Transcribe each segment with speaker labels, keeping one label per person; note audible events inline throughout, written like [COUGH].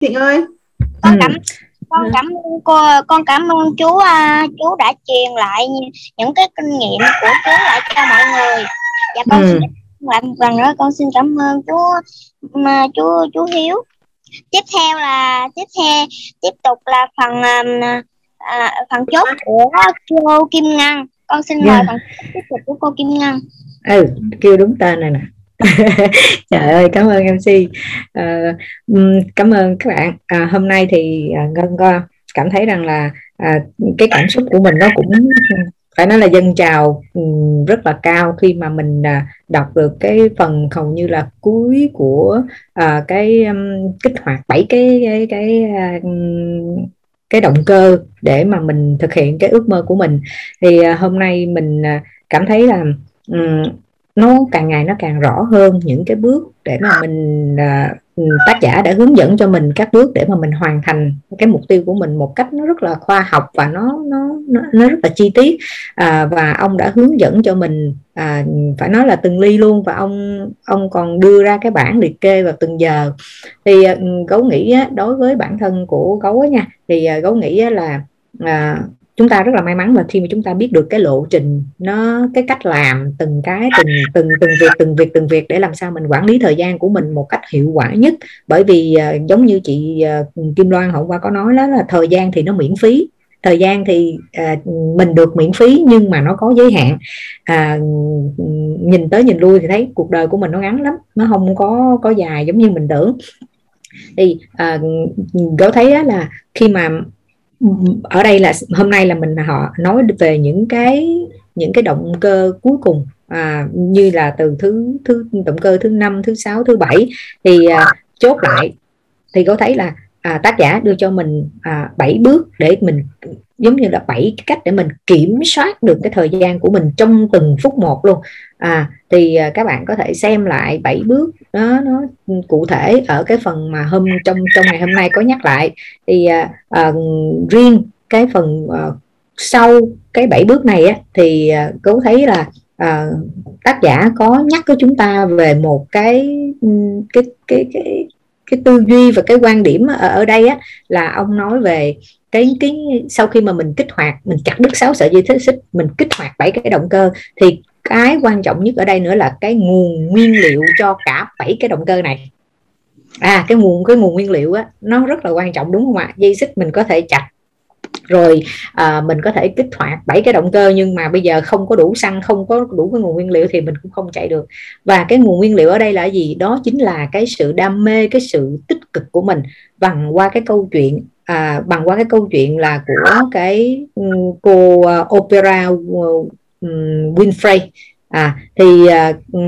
Speaker 1: Thịnh ơi.
Speaker 2: Con ừ. cảm con cảm ơn cô con cảm ơn chú uh, chú đã truyền lại những cái kinh nghiệm của chú lại cho mọi người. Và con ừ. xin lại một lần nữa con xin cảm ơn chú mà chú chú Hiếu. Tiếp theo là tiếp theo tiếp tục là phần à, phần chốt của cô Kim Ngân. Con xin mời yeah. phần tiếp tục của cô Kim Ngân.
Speaker 3: Ừ kêu đúng tên này nè [LAUGHS] trời ơi cảm ơn mc à, ờ, cảm ơn các bạn. À, hôm nay thì à, ngân có cảm thấy rằng là à, cái cảm xúc của mình nó cũng phải nói là dân trào rất là cao khi mà mình à, đọc được cái phần hầu như là cuối của à, cái um, kích hoạt bảy cái cái cái uh, cái động cơ để mà mình thực hiện cái ước mơ của mình. Thì uh, hôm nay mình cảm thấy là um, nó càng ngày nó càng rõ hơn những cái bước để mà mình à, ừ, tác giả đã hướng dẫn cho mình các bước để mà mình hoàn thành cái mục tiêu của mình một cách nó rất là khoa học và nó nó nó, nó rất là chi tiết. À, và ông đã hướng dẫn cho mình à, phải nói là từng ly luôn và ông ông còn đưa ra cái bảng liệt kê vào từng giờ. Thì à, gấu nghĩ á, đối với bản thân của gấu á nha thì à, gấu nghĩ á, là à, chúng ta rất là may mắn mà khi mà chúng ta biết được cái lộ trình nó cái cách làm từng cái từng từng từng việc từng việc từng việc để làm sao mình quản lý thời gian của mình một cách hiệu quả nhất. Bởi vì uh, giống như chị uh, Kim Loan hôm qua có nói đó là thời gian thì nó miễn phí. Thời gian thì à, mình được miễn phí nhưng mà nó có giới hạn. À, nhìn tới nhìn lui thì thấy cuộc đời của mình nó ngắn lắm nó không có có dài giống như mình tưởng. Thì à, có thấy là khi mà ở đây là hôm nay là mình họ nói về những cái những cái động cơ cuối cùng à, như là từ thứ thứ động cơ thứ năm thứ sáu thứ bảy thì à, chốt lại. Thì có thấy là à, tác giả đưa cho mình à, 7 bước để mình giống như là bảy cách để mình kiểm soát được cái thời gian của mình trong từng phút một luôn. À thì à, các bạn có thể xem lại bảy bước đó nó cụ thể ở cái phần mà hôm trong trong ngày hôm nay có nhắc lại. Thì à, à, riêng cái phần à, sau cái bảy bước này á, thì à, cố thấy là à, tác giả có nhắc với chúng ta về một cái cái cái cái cái tư duy và cái quan điểm ở, ở đây á là ông nói về cái cái sau khi mà mình kích hoạt, mình chặt đứt sáu sợi dây thích xích, mình kích hoạt bảy cái động cơ, thì cái quan trọng nhất ở đây nữa là cái nguồn nguyên liệu cho cả bảy cái động cơ này. À cái nguồn cái nguồn nguyên liệu á, nó rất là quan trọng, đúng không ạ? Dây xích mình có thể chặt rồi à, mình có thể kích hoạt bảy cái động cơ nhưng mà bây giờ không có đủ xăng không có đủ cái nguồn nguyên liệu thì mình cũng không chạy được. Và cái nguồn nguyên liệu ở đây là gì? Đó chính là cái sự đam mê cái sự tích cực của mình bằng qua cái câu chuyện à, bằng qua cái câu chuyện là của cái ừ, cô uh, opera uh, Winfrey à thì à, ừ,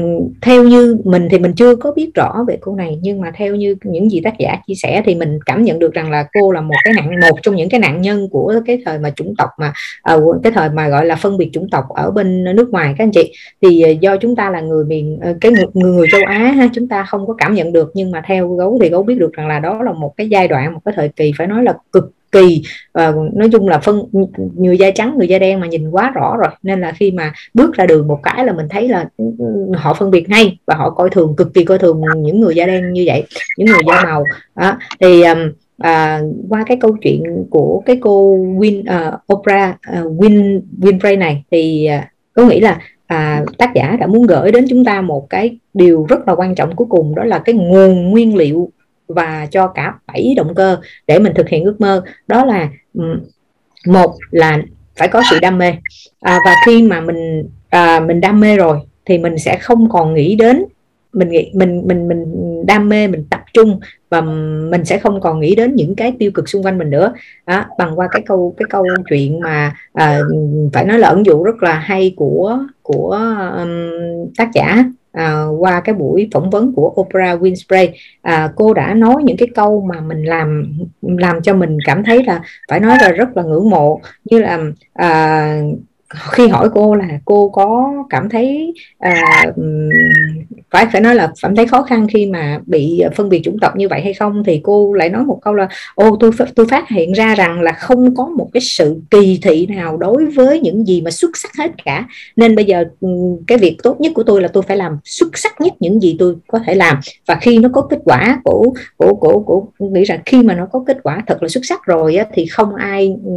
Speaker 3: theo như mình thì mình chưa có biết rõ về cô này nhưng mà theo như những gì tác giả chia sẻ thì mình cảm nhận được rằng là cô là một cái nạn một trong những cái nạn nhân của cái thời mà chủng tộc mà à, cái thời mà gọi là phân biệt chủng tộc ở bên nước ngoài các anh chị. Thì à, do chúng ta là người miền ờ, cái người, người, người châu Á ha, chúng ta không có cảm nhận được nhưng mà theo gấu thì gấu biết được rằng là đó là một cái giai đoạn một cái thời kỳ phải nói là cực kỳ và nói chung là phân người da trắng người da đen mà nhìn quá rõ rồi nên là khi mà bước ra đường một cái là mình thấy là ừ, ừ, họ phân biệt ngay và họ coi thường cực kỳ coi thường những người da đen như vậy những người da màu đó. thì um, à, qua cái câu chuyện của cái cô Win uh, Oprah uh, Win Winfrey này thì uh, có nghĩ là à, tác giả đã muốn gửi đến chúng ta một cái điều rất là quan trọng cuối cùng đó là cái nguồn nguyên liệu và cho cả bảy động cơ để mình thực hiện ước mơ. Đó là một là phải có sự đam mê. À, và khi mà mình à, mình đam mê rồi thì mình sẽ không còn nghĩ đến mình nghĩ mình mình mình đam mê mình tập trung và mình sẽ không còn nghĩ đến những cái tiêu cực xung quanh mình nữa. Đó, bằng qua cái câu cái câu chuyện mà à, phải nói là ẩn dụ rất là hay của của um, tác giả à, qua cái buổi phỏng vấn của Oprah Winfrey à, cô đã nói những cái câu mà mình làm làm cho mình cảm thấy là phải nói là rất là ngưỡng mộ. Như là à, khi hỏi cô là cô có cảm thấy à, phải phải nói là cảm thấy khó khăn khi mà bị phân biệt chủng tộc như vậy hay không? Thì cô lại nói một câu là ô tôi tôi phát hiện ra rằng là không có một cái sự kỳ thị nào đối với những gì mà xuất sắc hết cả. Nên bây giờ ừ, cái việc tốt nhất của tôi là tôi phải làm xuất sắc nhất những gì tôi có thể làm. Và khi nó có kết quả của của của của nghĩ rằng khi mà nó có kết quả thật là xuất sắc rồi á, thì không ai ừ,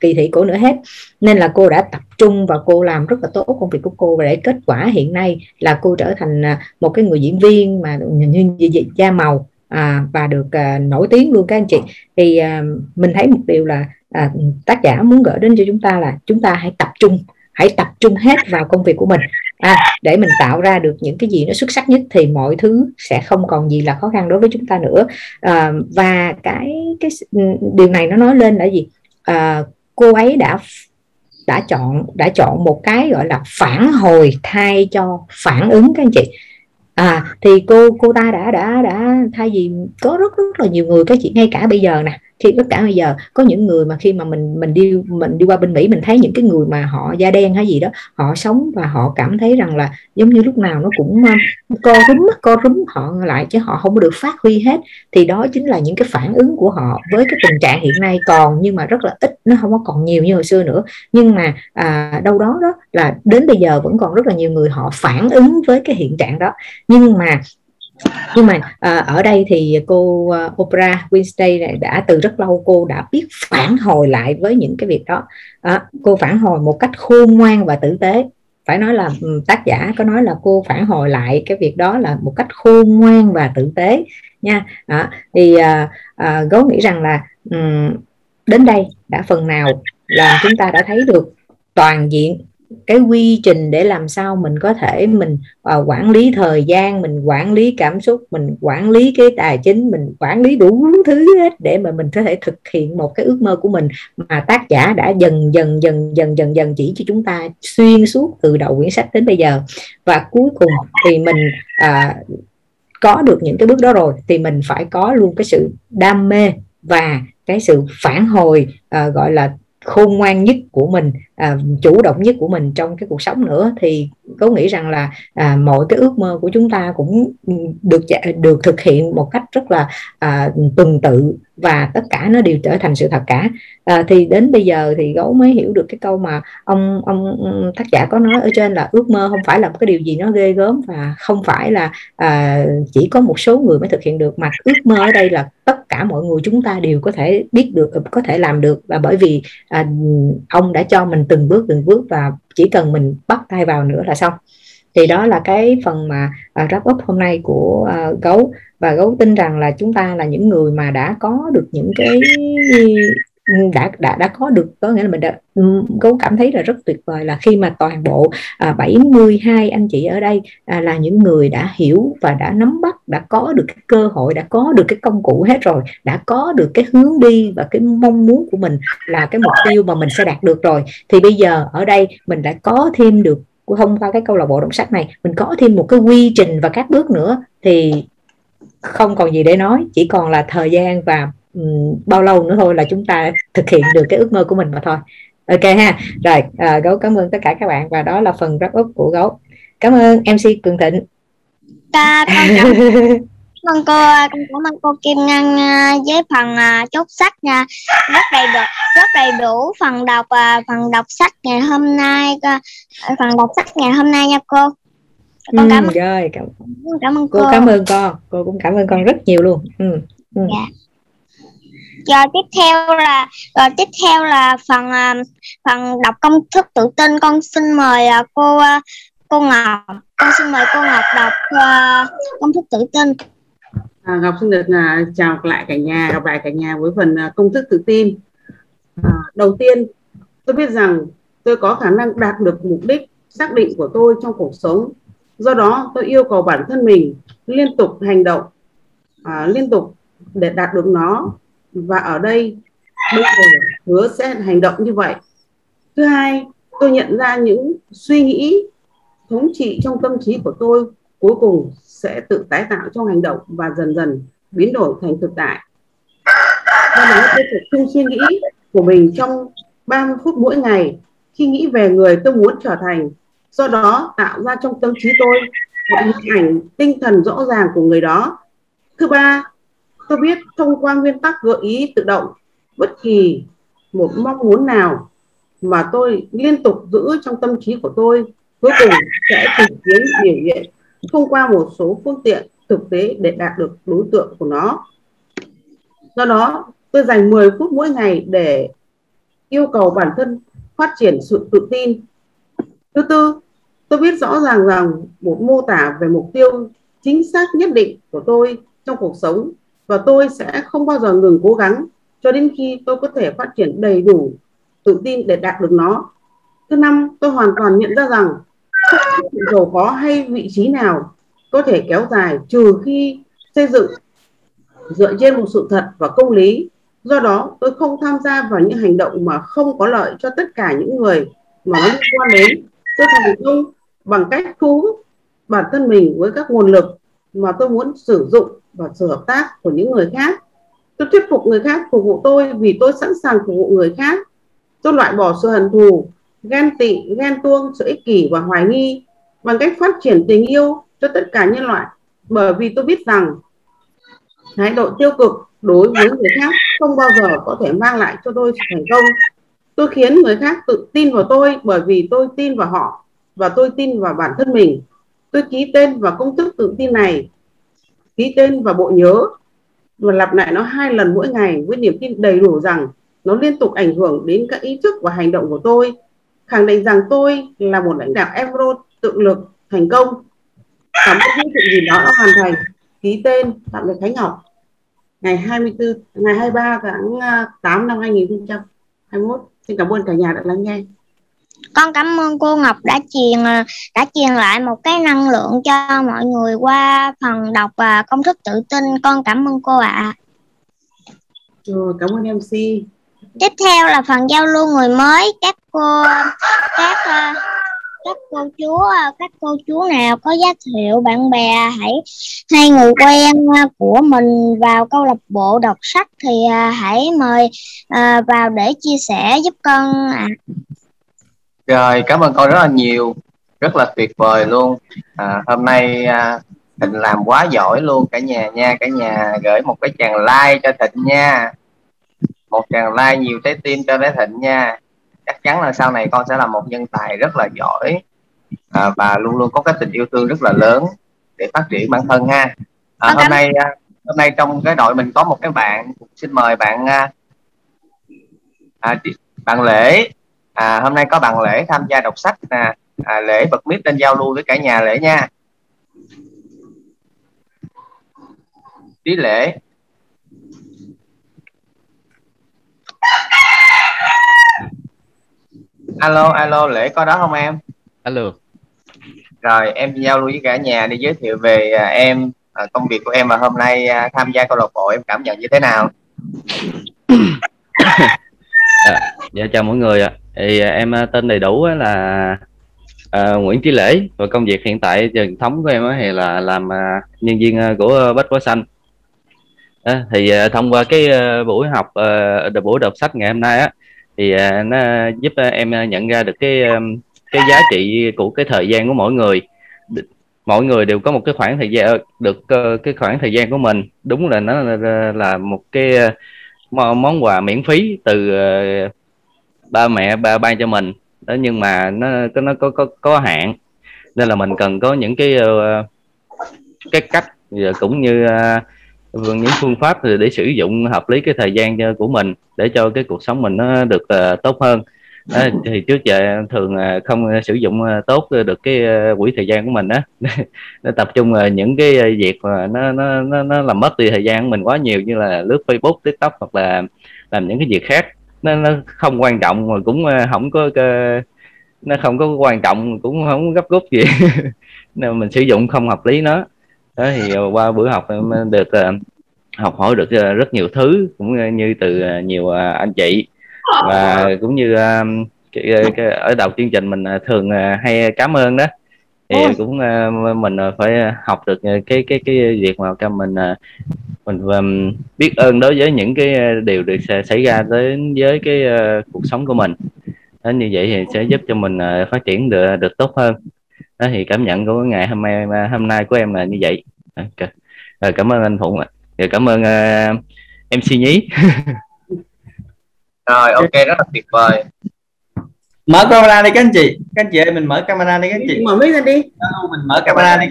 Speaker 3: kỳ thị cô nữa hết. Nên là cô đã tập trung và cô làm rất là tốt công việc của cô. Và để kết quả hiện nay là cô trở thành à, một cái người diễn viên mà như, như da màu à, và được à, nổi tiếng luôn các anh chị. Thì à, mình thấy một điều là à, tác giả muốn gửi đến cho chúng ta là chúng ta hãy tập trung hãy tập trung hết vào công việc của mình. À, để mình tạo ra được những cái gì nó xuất sắc nhất thì mọi thứ sẽ không còn gì là khó khăn đối với chúng ta nữa. À, và cái cái ừ, điều này nó nói lên là gì? À, cô ấy đã đã chọn đã chọn một cái gọi là phản hồi thay cho phản ứng các anh chị. À thì cô cô ta đã đã đã thay vì có rất rất là nhiều người, các chị, ngay cả bây giờ nè khi tất cả bây giờ có những người mà khi mà mình mình đi mình đi qua bên Mỹ mình thấy những cái người mà họ da đen hay gì đó họ sống và họ cảm thấy rằng là giống như lúc nào nó cũng ờ, co rúm co rúm họ lại chứ họ không được phát huy hết. Thì đó chính là những cái phản ứng của họ với cái tình trạng hiện nay còn nhưng mà rất là ít nó không có còn nhiều như hồi xưa nữa. Nhưng mà à, đâu đó đó là đến bây giờ vẫn còn rất là nhiều người họ phản ứng với cái hiện trạng đó. Nhưng mà nhưng mà à, ở đây thì cô uh, Oprah Winfrey này đã từ rất lâu cô đã biết phản hồi lại với những cái việc đó. À, cô phản hồi một cách khôn ngoan và tử tế. Phải nói là ừ, tác giả có nói là cô phản hồi lại cái việc đó là một cách khôn ngoan và tử tế nha. À, thì à, à, gấu nghĩ rằng là um, đến đây đã phần nào là chúng ta đã thấy được toàn diện cái quy trình để làm sao mình có thể mình uh, quản lý thời gian mình quản lý cảm xúc mình quản lý cái tài chính mình quản lý đủ thứ hết để mà mình có thể thực hiện một cái ước mơ của mình mà tác giả đã dần dần dần dần dần dần chỉ cho chúng ta xuyên suốt từ đầu quyển sách đến bây giờ. Và cuối cùng thì mình uh, có được những cái bước đó rồi thì mình phải có luôn cái sự đam mê và cái sự phản hồi uh, gọi là khôn ngoan nhất của mình à, chủ động nhất của mình trong cái cuộc sống nữa thì có nghĩ rằng là à, mọi cái ước mơ của chúng ta cũng được được thực hiện một cách rất là à, tuần tự và tất cả nó đều trở thành sự thật cả. À, thì đến bây giờ thì gấu mới hiểu được cái câu mà ông ông tác giả có nói ở trên là ước mơ không phải là một cái điều gì nó ghê gớm và không phải là à, chỉ có một số người mới thực hiện được mà ước mơ ở đây là tất cả mọi người chúng ta đều có thể biết được có thể làm được. Và bởi vì à, ông đã cho mình từng bước từng bước và chỉ cần mình bắt tay vào nữa là xong. Thì đó là cái phần mà uh, wrap up hôm nay của uh, gấu và gấu tin rằng là chúng ta là những người mà đã có được những cái đã đã đã có được có nghĩa là mình đã gấu cảm thấy là rất tuyệt vời là khi mà toàn bộ à, 72 anh chị ở đây à, là những người đã hiểu và đã nắm bắt đã có được cái cơ hội đã có được cái công cụ hết rồi đã có được cái hướng đi và cái mong muốn của mình là cái mục tiêu mà mình sẽ đạt được rồi. Thì bây giờ ở đây mình đã có thêm được thông qua cái câu lạc bộ động sách này mình có thêm một cái quy trình và các bước nữa thì không còn gì để nói chỉ còn là thời gian và um, bao lâu nữa thôi là chúng ta thực hiện được cái ước mơ của mình mà thôi. Ok ha. Rồi à, gấu cảm ơn tất cả các bạn và đó là phần wrap up của gấu. Cảm ơn mc cường thịnh.
Speaker 2: Ta [LAUGHS] cảm ơn cô con cảm ơn cô kim ngân à, với phần à, chốt sách nha rất đầy đủ rất đầy đủ phần đọc à, phần đọc sách ngày hôm nay phần đọc sách ngày hôm nay nha cô
Speaker 3: con cảm ơn ừ, rồi cảm, cảm ơn cô. cô cảm ơn con cô cũng cảm ơn con rất nhiều luôn ừ. Ừ.
Speaker 2: dạ rồi tiếp theo là rồi tiếp theo là phần phần đọc công thức tự tin con xin mời cô cô Ngọc con xin mời cô Ngọc đọc công thức tự tin
Speaker 1: À, Ngọc xin được à, chào lại cả nhà, gặp lại cả nhà với phần à, công thức tự tin. À, đầu tiên, tôi biết rằng tôi có khả năng đạt được mục đích xác định của tôi trong cuộc sống. Do đó, tôi yêu cầu bản thân mình liên tục hành động, à, liên tục để đạt được nó. Và ở đây, bây giờ hứa sẽ hành động như vậy. Thứ hai, tôi nhận ra những suy nghĩ thống trị trong tâm trí của tôi cuối cùng sẽ tự tái tạo trong hành động và dần dần biến đổi thành thực tại. Do đó tôi tập trung suy nghĩ của mình trong 30 phút mỗi ngày khi nghĩ về người tôi muốn trở thành do đó tạo ra trong tâm trí tôi một hình ảnh tinh thần rõ ràng của người đó. Thứ ba, tôi biết thông qua nguyên tắc gợi ý tự động, bất kỳ một mong muốn nào mà tôi liên tục giữ trong tâm trí của tôi, cuối cùng sẽ thực hiện biểu hiện thông qua một số phương tiện thực tế để đạt được đối tượng của nó. Do đó, tôi dành 10 phút mỗi ngày để yêu cầu bản thân phát triển sự tự tin. Thứ tư tôi biết rõ ràng rằng một mô tả về mục tiêu chính xác nhất định của tôi trong cuộc sống và tôi sẽ không bao giờ ngừng cố gắng cho đến khi tôi có thể phát triển đầy đủ tự tin để đạt được nó. Thứ năm, tôi hoàn toàn nhận ra rằng không giàu có hay vị trí nào có thể kéo dài trừ khi xây dựng dựa trên một sự thật và công lý. Do đó, tôi không tham gia vào những hành động mà không có lợi cho tất cả những người mà nó liên quan đến. Tôi thành công bằng cách thu hút bản thân mình với các nguồn lực mà tôi muốn sử dụng và sự hợp tác của những người khác. Tôi thuyết phục người khác phục vụ tôi vì tôi sẵn sàng phục vụ người khác. Tôi loại bỏ sự hận thù, ghen tị, ghen tuông, sự ích kỷ và hoài nghi bằng cách phát triển tình yêu cho tất cả nhân loại. Bởi vì tôi biết rằng thái độ tiêu cực đối với người khác không bao giờ có thể mang lại cho tôi thành công. Tôi khiến người khác tự tin vào tôi bởi vì tôi tin vào họ và tôi tin vào bản thân mình. Tôi ký tên vào công thức tự tin này. Ký tên vào bộ nhớ. Và lặp lại nó hai lần mỗi ngày với niềm tin đầy đủ rằng nó liên tục ảnh hưởng đến các ý thức và hành động của tôi, khẳng định rằng tôi là một lãnh đạo Euro tự lực, thành công. Cảm ơn những chuyện gì đó đã hoàn thành. Ký tên, tạm biệt Khánh Ngọc. Ngày 24 ngày 23 tháng à, 8 năm 2021 xin cảm ơn cả nhà đã lắng nghe
Speaker 2: con cảm ơn cô Ngọc đã truyền à, đã truyền lại một cái năng lượng cho mọi người qua phần đọc và công thức tự tin con cảm ơn cô ạ à.
Speaker 1: cảm ơn MC
Speaker 2: tiếp theo là phần giao lưu người mới các cô các à, các cô chú các cô chú nào có giới thiệu bạn bè hãy hay người quen của mình vào câu lạc bộ đọc sách thì hãy mời vào để chia sẻ giúp con ạ à.
Speaker 4: Rồi, cảm ơn con rất là nhiều, rất là tuyệt vời luôn. À, hôm nay à, Thịnh làm quá giỏi luôn cả nhà nha, cả nhà gửi một cái tràng like cho Thịnh nha. Một tràng like nhiều trái tim cho bé Thịnh nha. Chắc chắn là sau này con sẽ là một nhân tài rất là giỏi à, và luôn luôn có cái tình yêu thương rất là lớn để phát triển bản thân ha. À, hôm nay à, hôm nay trong cái đội mình có một cái bạn xin mời bạn à, à, bạn lễ à, hôm nay có bạn lễ tham gia đọc sách nè. À, lễ bật mít lên giao lưu với cả nhà lễ nha. Trí lễ. Alo alo lễ có đó không em?
Speaker 5: Alo.
Speaker 4: Rồi em giao lưu với cả nhà đi giới thiệu về à, em à, công việc của em và hôm nay à, tham gia câu lạc bộ em cảm nhận như thế nào?
Speaker 5: À, [COUGHS] dạ chào mọi người ạ. à thì à, em à, tên đầy đủ là à, Nguyễn Trí Lễ. Và công việc hiện tại truyền thống của em thì là làm à, nhân viên của Bách Hóa Xanh. À, thì thông qua cái buổi học uh, buổi đọc sách ngày hôm nay á thì nó giúp em nhận ra được cái cái giá trị của cái thời gian của mỗi người. Mỗi người đều có một cái khoảng thời gian được ờ, cái khoảng thời gian của mình. Đúng là nó là, là một cái món quà miễn phí từ ba mẹ ba ban cho mình. Đó nhưng mà nó có nó có có có hạn. Nên là mình cần có những cái uh, cái cách cũng như uh, những phương pháp để sử dụng hợp lý cái thời gian ờ, của mình để cho cái cuộc sống mình nó được uh, tốt hơn. Đó, thì trước giờ thường không sử dụng tốt được cái quỹ thời gian của mình đó [LAUGHS] nó tập trung những cái việc mà nó nó nó, nó làm mất đi thời gian của mình quá nhiều như là lướt Facebook, TikTok hoặc là làm những cái việc khác nó, nó không quan trọng mà cũng ờ, không có nó không có quan trọng cũng không gấp rút gì. [LAUGHS] Nên mình sử dụng không hợp lý nó. Đó thì qua buổi học em được ờ, học hỏi được ờ, rất nhiều thứ cũng như từ nhiều anh chị. Và cũng như cái, cái, ở đầu chương trình mình thường hay cảm ơn đó thì Ôi. cũng uh, mình phải học được cái cái cái việc mà cho mình uh, mình um, biết ơn đối với những cái điều được xảy ra đến với cái uh, cuộc sống của mình. Đó, như vậy thì sẽ giúp cho mình uh, phát triển được được tốt hơn. Đó thì cảm nhận của ngày hôm nay hôm nay của em là như vậy. Okay. rồi cảm ơn anh phụng ạ. Rồi cảm ơn uh, mc nhí. [LAUGHS]
Speaker 4: Rồi ok rất là tuyệt vời
Speaker 6: mở camera đi các anh chị. Các anh chị ơi mình mở camera đi các anh chị.
Speaker 1: Mở mic ra đi.
Speaker 6: Mình mở camera đi.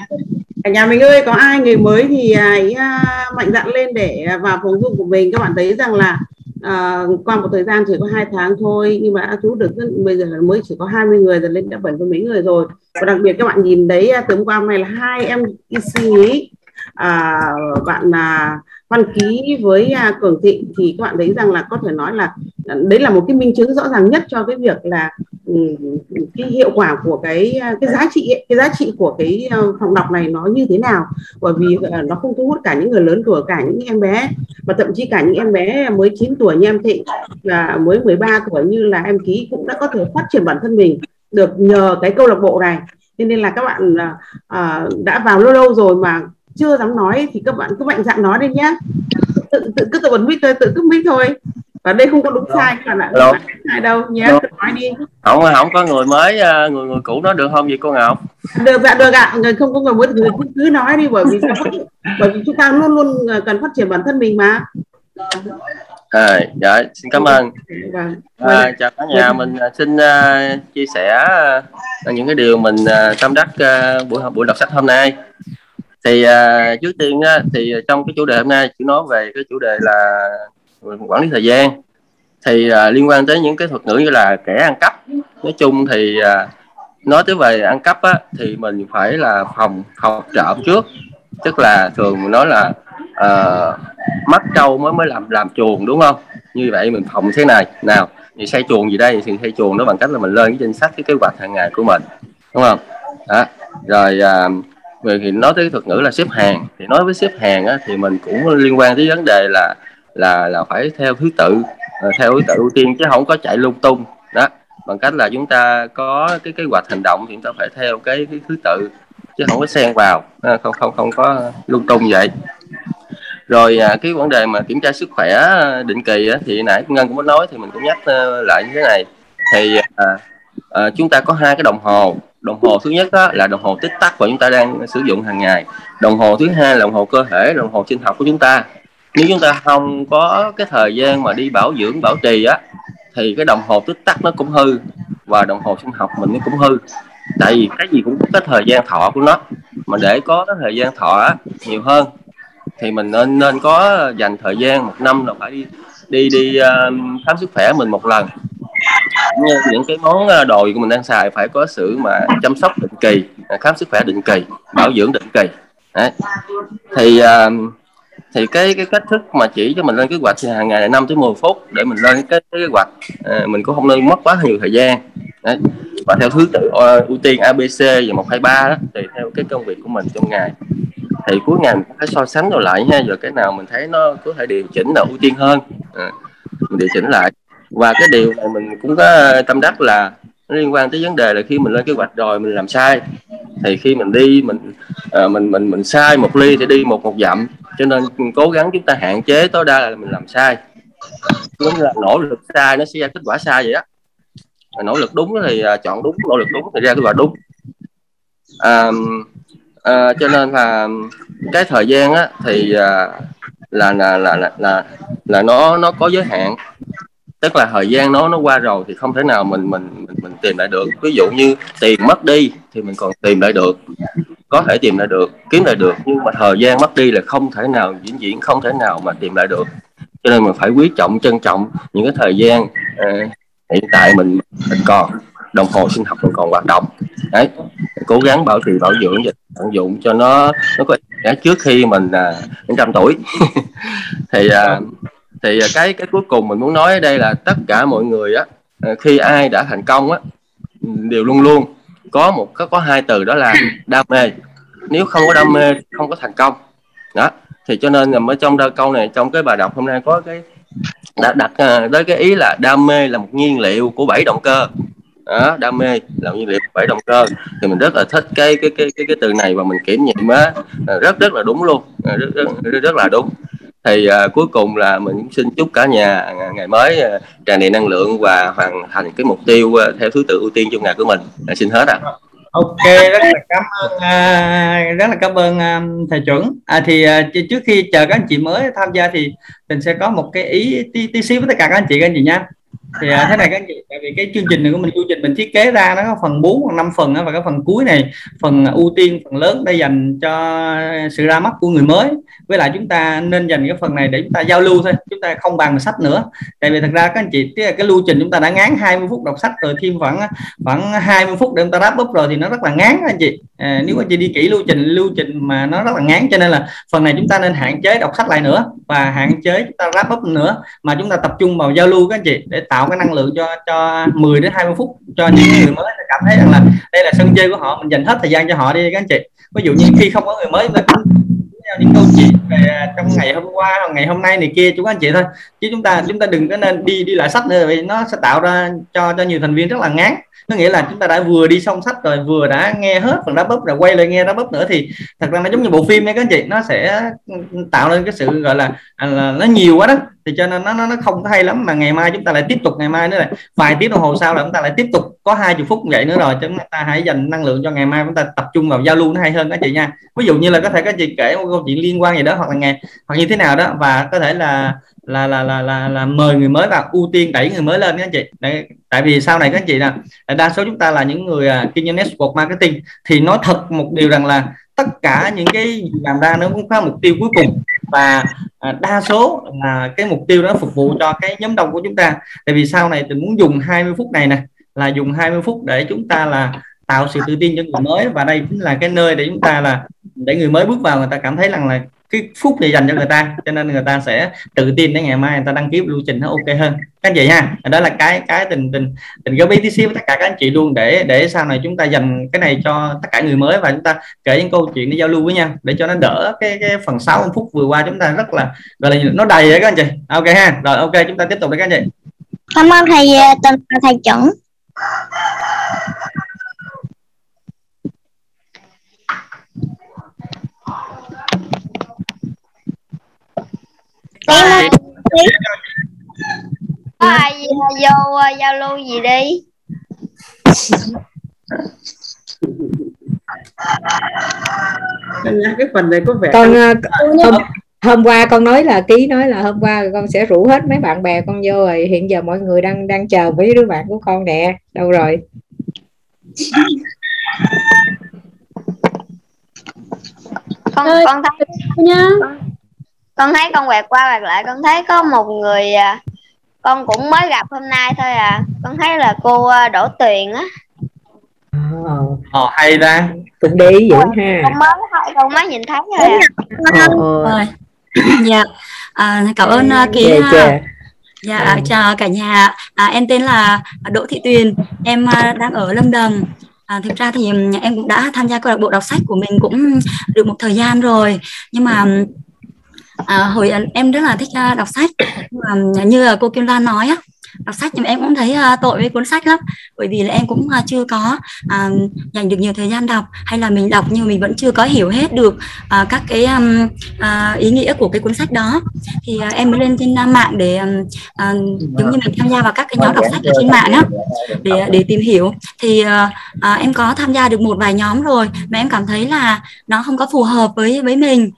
Speaker 1: Cả nhà mình ơi có ai người mới thì hãy uh, mạnh dạn lên để vào phòng zoom của mình? Các bạn thấy rằng là uh, qua một thời gian chỉ có hai tháng thôi nhưng mà chú được bây giờ mới chỉ có 20 người rồi lên đã bảy mươi mấy người rồi. Và đặc biệt các bạn nhìn đấy hôm qua nay là hai em ý à, bạn là văn ký với à, cường thịnh thì các bạn thấy rằng là có thể nói là à, đấy là một cái minh chứng rõ ràng nhất cho cái việc là ừ, cái hiệu quả của cái à, cái giá trị ấy, cái giá trị của cái à, phòng đọc này nó như thế nào. Bởi vì nó không thu hút cả những người lớn tuổi cả những em bé và thậm chí cả những em bé mới 9 tuổi như em Thịnh và mới 13 tuổi như là em ký cũng đã có thể phát triển bản thân mình được nhờ cái câu lạc bộ này. Nên là các bạn à, đã vào lâu lâu rồi mà chưa dám nói thì các bạn cứ mạnh dạn nói đi nhé tự, tự cứ tự bật mic thôi tự cứ mic thôi. Và đây không có đúng sai các bạn ạ.
Speaker 4: Hello.
Speaker 1: sai đâu nhé
Speaker 4: Hello.
Speaker 1: nói đi.
Speaker 4: Không không có người mới à, người người cũ nói được không vậy cô ngọc?
Speaker 1: Được dạ được ạ. Người không có người mới thì người cứ, cứ nói đi bởi vì [LAUGHS] bởi vì chúng ta luôn luôn à, cần phát triển bản thân mình mà.
Speaker 4: À, dạ xin cảm ơn.
Speaker 1: Vâng.
Speaker 4: à, chào cả nhà mình à, xin uh, chia sẻ uh, những cái điều mình uh, tâm đắc uh, buổi buổi đọc sách hôm nay thì uh, trước tiên uh, thì trong cái chủ đề hôm nay chỉ nói về cái chủ đề là quản lý thời gian. Thì uh, liên quan tới những cái thuật ngữ như là kẻ ăn cắp. Nói chung thì uh, nói tới về ăn cắp á, thì mình phải là phòng học trộm trước. Tức là thường mình nói là uh, mắt trâu mới mới làm làm chuồng đúng không? Như vậy mình phòng thế này. Nào thì xây chuồng gì đây? Thì xây chuồng nó bằng cách là mình lên cái danh sách cái kế hoạch hàng ngày của mình đúng không? Đó rồi uh, về thì nói tới thuật ngữ là xếp hàng thì nói với xếp hàng á, thì mình cũng liên quan tới vấn đề là là là phải theo thứ tự ờ, theo thứ tự ưu tiên chứ không có chạy lung tung. Đó bằng cách là chúng ta có cái kế hoạch hành động thì chúng ta phải theo cái, cái thứ tự chứ không có xen vào ờ, không không không có lung tung vậy. Rồi à, cái vấn đề mà kiểm tra sức khỏe định kỳ á, thì nãy ngân cũng có nói thì mình cũng nhắc ờ, lại như thế này. Thì à, à, chúng ta có hai cái đồng hồ đồng hồ thứ nhất đó là đồng hồ tích tắc mà chúng ta đang sử dụng hàng ngày. Đồng hồ thứ hai là đồng hồ cơ thể đồng hồ sinh học của chúng ta. Nếu chúng ta không có cái thời gian mà đi bảo dưỡng bảo trì á thì cái đồng hồ tích tắc nó cũng hư và đồng hồ sinh học mình nó cũng hư. Tại vì cái gì cũng có cái thời gian thọ của nó. Mà để có cái thời gian thọ á, nhiều hơn thì mình nên nên có dành thời gian một năm là phải đi đi đi uh, khám sức khỏe mình một lần những cái món ờ, đồ của mình đang xài phải có sự mà chăm sóc định kỳ à, khám sức khỏe định kỳ bảo dưỡng định kỳ. Đấy. thì ờ, thì cái cái cách thức mà chỉ cho mình lên kế hoạch thì hàng ngày là 5 tới 10 phút để mình lên cái kế hoạch à, mình cũng không nên mất quá nhiều thời gian. Đấy. và theo thứ tự ưu tiên ABC và một hai ba đó tùy theo cái công việc của mình trong ngày. Thì cuối ngày mình phải so sánh rồi lại ha rồi cái nào mình thấy nó có thể điều chỉnh là ưu tiên hơn. À, mình điều chỉnh lại và cái điều này mình cũng có ờ, tâm đắc là nó liên quan tới vấn đề là khi mình lên kế hoạch rồi mình làm sai. Thì khi mình đi mình uh, mình mình mình sai một ly thì đi một một dặm. Cho nên cố gắng chúng ta hạn chế tối đa là mình làm sai. Giống là nỗ lực sai nó sẽ ra kết quả sai vậy đó. Nỗ lực đúng thì uh, chọn đúng nỗ lực đúng thì ra kết quả đúng. À, à, cho nên là cái thời gian á thì à, là, là là là là là nó nó có giới hạn tức là thời gian nó nó qua rồi thì không thể nào mình mình mình, mình tìm lại được. Ví dụ như tiền mất đi thì mình còn tìm lại được. Có thể tìm lại được kiếm lại được nhưng mà thời gian mất đi là không thể nào diễn diễn không thể nào mà tìm lại được. Cho nên mình phải quý trọng trân trọng những cái thời gian uh, hiện tại mình mình còn đồng hồ sinh học mình còn hoạt động. Đấy cố gắng bảo trì bảo dưỡng và tận dụng cho nó nó có trước khi mình à, đến trăm tuổi. [LAUGHS] Thì uh, thì à, cái cái cuối cùng mình muốn nói ở đây là tất cả mọi người á à, khi ai đã thành công á đều luôn luôn có một có có hai từ đó là đam mê. Nếu không có đam mê không có thành công. Đó thì cho nên là ở trong câu này trong cái bài đọc hôm nay có cái đã đặt à, tới cái ý là đam mê là một nhiên liệu của bảy động cơ. Đó, đam mê là nhiên liệu bảy động cơ. Thì mình rất là thích cái cái cái cái, cái từ này và mình kiểm nghiệm á rất rất là đúng luôn. Rất rất, rất, rất là đúng
Speaker 7: thì uh, cuối cùng là mình xin chúc cả nhà à, ngày mới uh, tràn đầy năng lượng và hoàn thành cái mục tiêu uh, theo thứ tự ưu tiên trong ngày của mình. Là xin hết ạ. À.
Speaker 6: ok rất là cảm ơn uh, rất là cảm ơn uh, thầy chuẩn. À, thì uh, trước khi chờ các anh chị mới tham gia thì mình sẽ có một cái ý tí, tí xíu với tất cả các anh chị các anh chị nha thì à, thế này các anh chị tại vì cái chương trình này của mình chương trình mình thiết kế ra nó có phần 4 hoặc 5 phần đó, và cái phần cuối này phần à, ưu tiên phần lớn đây dành cho sự ra mắt của người mới. Với lại chúng ta nên dành cái phần này để chúng ta giao lưu thôi chúng ta không bàn sách nữa. Tại vì thật ra các anh chị cái, cái lưu trình chúng ta đã ngán 20 phút đọc sách rồi thêm khoảng à, khoảng 20 phút để chúng ta đáp up rồi thì nó rất là ngán các anh chị. À, nếu anh chị đi kỹ lưu trình lưu trình mà nó rất là ngán cho nên là phần này chúng ta nên hạn chế đọc sách lại nữa và hạn chế chúng ta wrap up nữa mà chúng ta tập trung vào giao lưu các anh chị để tạo cái năng lượng cho cho 10 đến 20 phút cho những người mới. Cảm thấy rằng là đây là sân chơi của họ, mình dành hết thời gian cho họ đi các anh chị. Ví dụ như khi không có người mới chúng ta những câu chuyện về à, trong ngày hôm qua hoặc ngày hôm nay này kia, chúng anh chị thôi. Chứ chúng ta chúng ta đừng có nên đi đi lại sách nữa vì nó sẽ tạo ra cho cho nhiều thành viên rất là ngán có nghĩa là chúng ta đã vừa đi xong sách rồi vừa đã nghe hết phần đáp bấp rồi quay lại nghe đáp bấp nữa thì thật ra nó giống như bộ phim ấy các anh chị. Nó sẽ tạo nên cái sự gọi là, à, là nó nhiều quá đó. Thì cho nên nó nó nó không có hay lắm mà ngày mai chúng ta lại tiếp tục ngày mai nữa là vài tiếng đồng hồ sau là chúng ta lại tiếp tục có hai chục phút vậy nữa rồi. Chúng ta hãy dành năng lượng cho ngày mai chúng ta tập trung vào giao lưu nó hay hơn các chị nha. Ví dụ như là có thể các chị kể một câu chuyện liên quan gì đó hoặc là ngày hoặc như thế nào đó. Và có thể là là là là là, là mời người mới vào ưu tiên đẩy người mới lên các anh chị. Đấy, tại vì sau này các anh chị nè đa số chúng ta là những người uh, kinh doanh network marketing thì nói thật một điều rằng là tất cả những cái làm ra nó cũng có mục tiêu cuối cùng và à, đa số là cái mục tiêu đó phục vụ cho cái nhóm đông của chúng ta. Tại vì sau này mình muốn dùng 20 phút này nè là dùng 20 phút để chúng ta là tạo sự tự tin cho người mới và đây chính là cái nơi để chúng ta là để người mới bước vào người ta cảm thấy rằng là cái phút này dành cho người ta, cho nên người ta sẽ tự tin đến ngày mai người ta đăng ký lưu trình nó ok hơn. Các anh chị nha đó là cái cái tình tình tình góp ý tí xíu với tất cả các anh chị luôn để để sau này chúng ta dành cái này cho tất cả người mới và chúng ta kể những câu chuyện để giao lưu với nhau để cho nó đỡ cái cái phần 6 phút vừa qua chúng ta rất là, gọi là nó đầy đấy các anh chị. À, ok ha. Rồi, ok, chúng ta tiếp tục đấy các anh chị.
Speaker 2: Cảm ơn thầy ờ, tình thầy chuẩn Có ai vô giao lưu gì đi.
Speaker 1: Cái phần này có vẻ
Speaker 3: con hôm, hôm qua con nói là ký nói là hôm qua con sẽ rủ hết mấy bạn bè con vô rồi. Hiện giờ mọi người đang đang chờ mấy đứa bạn của con nè. Đâu rồi?
Speaker 2: Con con thấy nha con thấy con quẹt qua quẹt lại con thấy có một người à, con cũng mới gặp hôm nay thôi à. Con thấy là cô à, đỗ tuyền á.
Speaker 6: Ồ, hay ra
Speaker 3: cũng để ý dữ ha.
Speaker 2: Con mới thôi con mới nhìn thấy thôi
Speaker 8: à. Rồi. [CLEARS THROAT] Dạ. À, cảm ơn uh, ký
Speaker 3: yeah, yeah.
Speaker 8: dạ. À. chào cả nhà. À, em tên là đỗ thị tuyền. Em uh, đang ở lâm đồng À, thực ra thì em cũng đã tham gia câu lạc bộ đọc sách của mình cũng được một thời gian rồi. Nhưng mà à, hồi em rất là thích uh, đọc sách. Mà như cô Kim Lan nói á đọc sách nhưng em cũng thấy uh, tội với cuốn sách lắm. Bởi vì là em cũng uh, chưa có uh, dành được nhiều thời gian đọc hay là mình đọc nhưng mình vẫn chưa có hiểu hết được uh, các cái um, uh, ý nghĩa của cái cuốn sách đó. Thì uh, em mới lên trên uh, mạng để um, uh, giống như mình tham gia vào các cái nhóm đọc sách ở trên mạng á để để tìm hiểu. Thì uh, uh, em có tham gia được một vài nhóm rồi mà em cảm thấy là nó không có phù hợp với với mình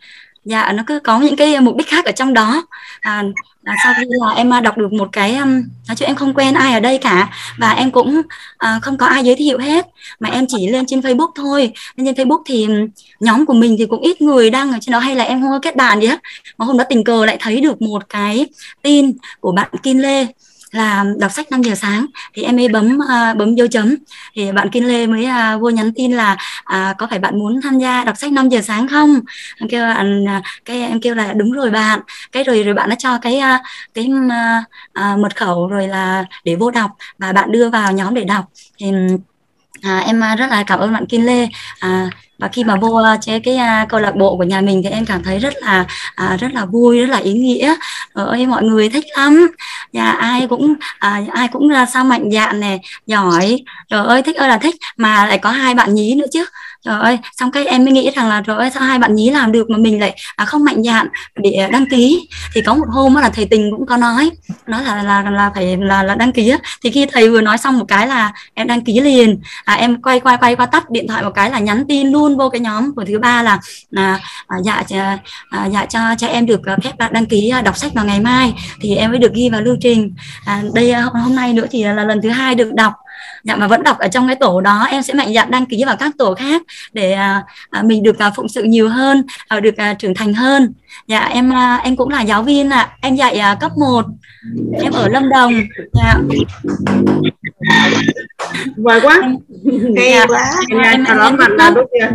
Speaker 8: dạ nó cứ có những cái mục đích khác ở trong đó. À, à, sau khi là em à, đọc được một cái um, nói chung em không quen ai ở đây cả. Và em cũng uh, không có ai giới thiệu hết. Mà em chỉ lên trên Facebook thôi. Lên trên Facebook thì um, nhóm của mình thì cũng ít người đang ở trên đó. Hay là em không có kết bạn gì hết. Mà hôm đó tình cờ lại thấy được một cái tin của bạn Kim Lê là đọc sách 5 giờ sáng. Thì em ấy bấm uh, bấm dấu chấm. Thì bạn Kim Lê mới uh, vô nhắn tin là uh, có phải bạn muốn tham gia đọc sách 5 giờ sáng không? Em kêu bạn uh, cái em kêu là đúng rồi bạn. Cái rồi rồi bạn đã cho cái uh, cái uh, uh, mật khẩu rồi là để vô đọc và bạn đưa vào nhóm để đọc. Thì À, em rất là cảm ơn bạn Kim Lê. À, và khi mà vô chế cái uh, câu lạc bộ của nhà mình thì em cảm thấy rất là uh, rất là vui rất là ý nghĩa. Ơi mọi người thích lắm. Nhà ai cũng uh, ai cũng là sao mạnh dạn này giỏi. Trời ơi thích ơi là thích mà lại có hai bạn nhí nữa chứ. Trời ơi xong cái em mới nghĩ rằng là trời ơi sao hai bạn nhí làm được mà mình lại à, không mạnh dạn để đăng ký. Thì có một hôm là thầy tình cũng có nói nói là là là phải là là đăng ký thì khi thầy vừa nói xong một cái là em đăng ký liền. À, em quay quay quay qua tắt điện thoại một cái là nhắn tin luôn vô cái nhóm của thứ ba là à, à, dạ à, à dạ cho cho em được à, phép đăng ký à, đọc sách vào ngày mai. Thì em mới được ghi vào lưu trình. À, đây hôm nay nữa thì là lần thứ hai được đọc. Dạ mà vẫn đọc ở trong cái tổ đó. Em sẽ mạnh dạn đăng ký vào các tổ khác để à, mình được à, phụng sự nhiều hơn à, được à, trưởng thành hơn. Dạ em à, em cũng là giáo viên ạ. À. em dạy à, cấp 1 em ở Lâm Đồng. Dạ
Speaker 1: giỏi quá.
Speaker 9: Hay [LAUGHS]
Speaker 8: dạ.
Speaker 9: quá.
Speaker 1: Nhà chào đón
Speaker 8: biết
Speaker 1: là tốt tiền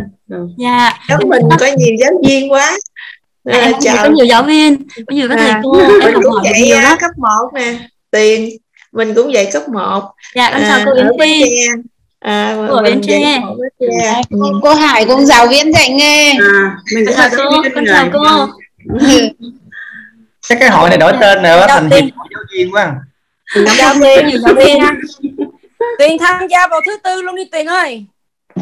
Speaker 8: dạ.
Speaker 9: Lớp mình có nhiều giáo viên quá.
Speaker 8: Dạ,
Speaker 9: à,
Speaker 8: em cũng có
Speaker 9: chào.
Speaker 8: nhiều giáo viên. Có nhiều các thầy
Speaker 9: À,
Speaker 8: cô
Speaker 9: mình cũng dạy
Speaker 8: nhiều
Speaker 9: à,
Speaker 8: lắm.
Speaker 9: cấp 1 nè. Tiền. Mình cũng dạy cấp 1
Speaker 8: dạ con chào cô
Speaker 9: ở
Speaker 8: Yến Phi
Speaker 9: à,
Speaker 8: Của
Speaker 9: mình
Speaker 8: Bến
Speaker 9: dạy
Speaker 8: Tre.
Speaker 9: Ừ.
Speaker 10: cô, cô Hải cũng giáo viên dạy nghề.
Speaker 1: À mình
Speaker 8: chào
Speaker 1: giáo
Speaker 8: cô
Speaker 1: viên
Speaker 8: con
Speaker 1: này.
Speaker 8: chào cô.
Speaker 6: Chắc cái hội này đổi tên rồi
Speaker 8: Chào
Speaker 6: thành hiệp giáo viên quá.
Speaker 8: Chào Tiên nhiều giáo viên
Speaker 10: Tuyền tham gia vào thứ tư luôn đi Tuyền ơi.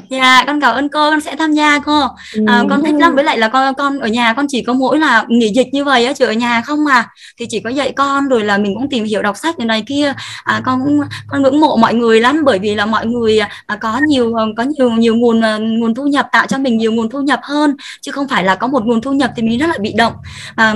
Speaker 8: Dạ, con cảm ơn cô, con sẽ tham gia cô. À, con thích lắm với lại là con con ở nhà con chỉ có mỗi là nghỉ dịch như vậy á, chứ ở nhà không mà thì chỉ có dạy con rồi là mình cũng tìm hiểu đọc sách này này kia. À, con cũng con ngưỡng mộ mọi người lắm bởi vì là mọi người à, có nhiều có nhiều nhiều nguồn à, nguồn thu nhập tạo cho mình nhiều nguồn thu nhập hơn chứ không phải là có một nguồn thu nhập thì mình rất là bị động. À,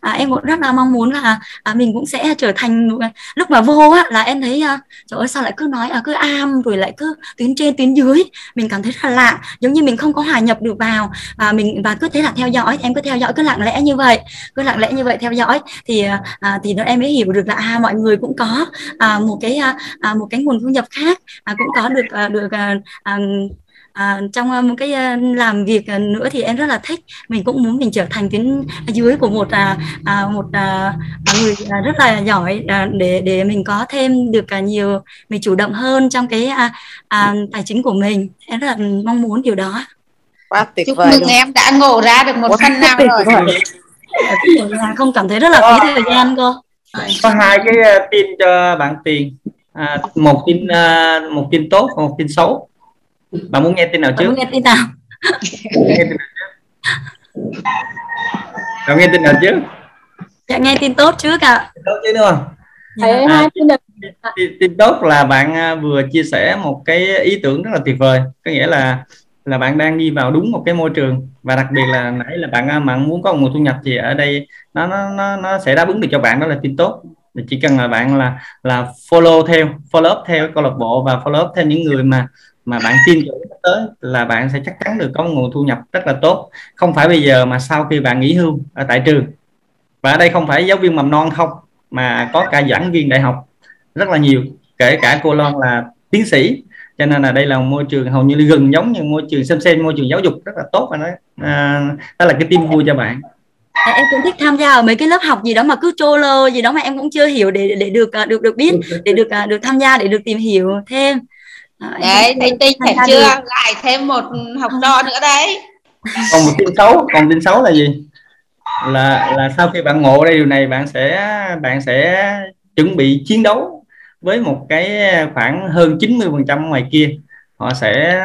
Speaker 8: à, em cũng rất là mong muốn là à, mình cũng sẽ trở thành lúc mà vô á là em thấy à, trời ơi sao lại cứ nói à, cứ am rồi lại cứ tuyến trên tuyến dưới mình cảm thấy rất là lạ giống như mình không có hòa nhập được vào và mình và cứ thế là theo dõi em cứ theo dõi cứ lặng lẽ như vậy cứ lặng lẽ như vậy theo dõi. Thì à, à thì nó em mới hiểu được là à, mọi người cũng có à, một cái à, à một cái nguồn thu nhập khác à, cũng có được à, được à, à, À, trong một cái à, làm việc nữa thì em rất là thích. Mình cũng muốn mình trở thành tuyến dưới của một à, à, một à, người à, rất là giỏi à, để để mình có thêm được à, nhiều mình chủ động hơn trong cái à, à, tài chính của mình. Em rất là mong muốn điều đó.
Speaker 10: Quá tuyệt
Speaker 2: chúc
Speaker 10: vời
Speaker 2: mừng
Speaker 10: luôn.
Speaker 2: em đã ngộ ra được một phần nào rồi.
Speaker 8: Dạ, không cảm thấy rất là phí thời gian cô.
Speaker 6: Có hai cái ờ, tin cho bạn tiền. À, một tin ờ, một tin tốt và một tin xấu bạn muốn nghe tin nào
Speaker 8: Bạn
Speaker 6: trước?
Speaker 8: muốn nghe tin nào?
Speaker 6: Nghe tin nào trước? Bạn nghe tin nào trước?
Speaker 8: Dạ nghe tin tốt trước ạ.
Speaker 6: Tốt chứ đúng không?
Speaker 8: Dạ.
Speaker 6: À, tin, tin tốt là bạn à, vừa chia sẻ một cái ý tưởng rất là tuyệt vời. Có nghĩa là là bạn đang đi vào đúng một cái môi trường và đặc biệt là nãy là bạn à, bạn muốn có một nguồn thu nhập gì ở đây nó nó nó nó sẽ đáp ứng được cho bạn đó là tin tốt. Thì chỉ cần là bạn là là follow theo follow up theo câu lạc bộ và follow up theo những người mà mà bạn tin tưởng tới là bạn sẽ chắc chắn được có nguồn thu nhập rất là tốt. Không phải bây giờ mà sau khi bạn nghỉ hưu ở tại trường. Và ở đây không phải giáo viên mầm non không mà có cả giảng viên đại học rất là nhiều kể cả cô Loan là tiến sĩ. Cho nên là đây là một môi trường hầu như gần giống như môi trường xem xem môi trường giáo dục rất là tốt và đó à, đó là cái tin vui cho bạn.
Speaker 8: Dạ, em cũng thích tham gia ở mấy cái lớp học gì đó mà cứ trô lơ gì đó mà em cũng chưa hiểu để để được à, được được biết để được à, được tham gia để được tìm hiểu thêm À, em
Speaker 2: đấy thầy tinh thấy
Speaker 8: gia
Speaker 2: chưa?
Speaker 8: được.
Speaker 2: lại thêm một học trò nữa đấy.
Speaker 6: Còn một tin xấu còn tin xấu là gì? Là là sau khi bạn ngộ ra điều này bạn sẽ bạn sẽ chuẩn bị chiến đấu với một cái khoảng hơn 90 phần trăm ngoài kia. Họ sẽ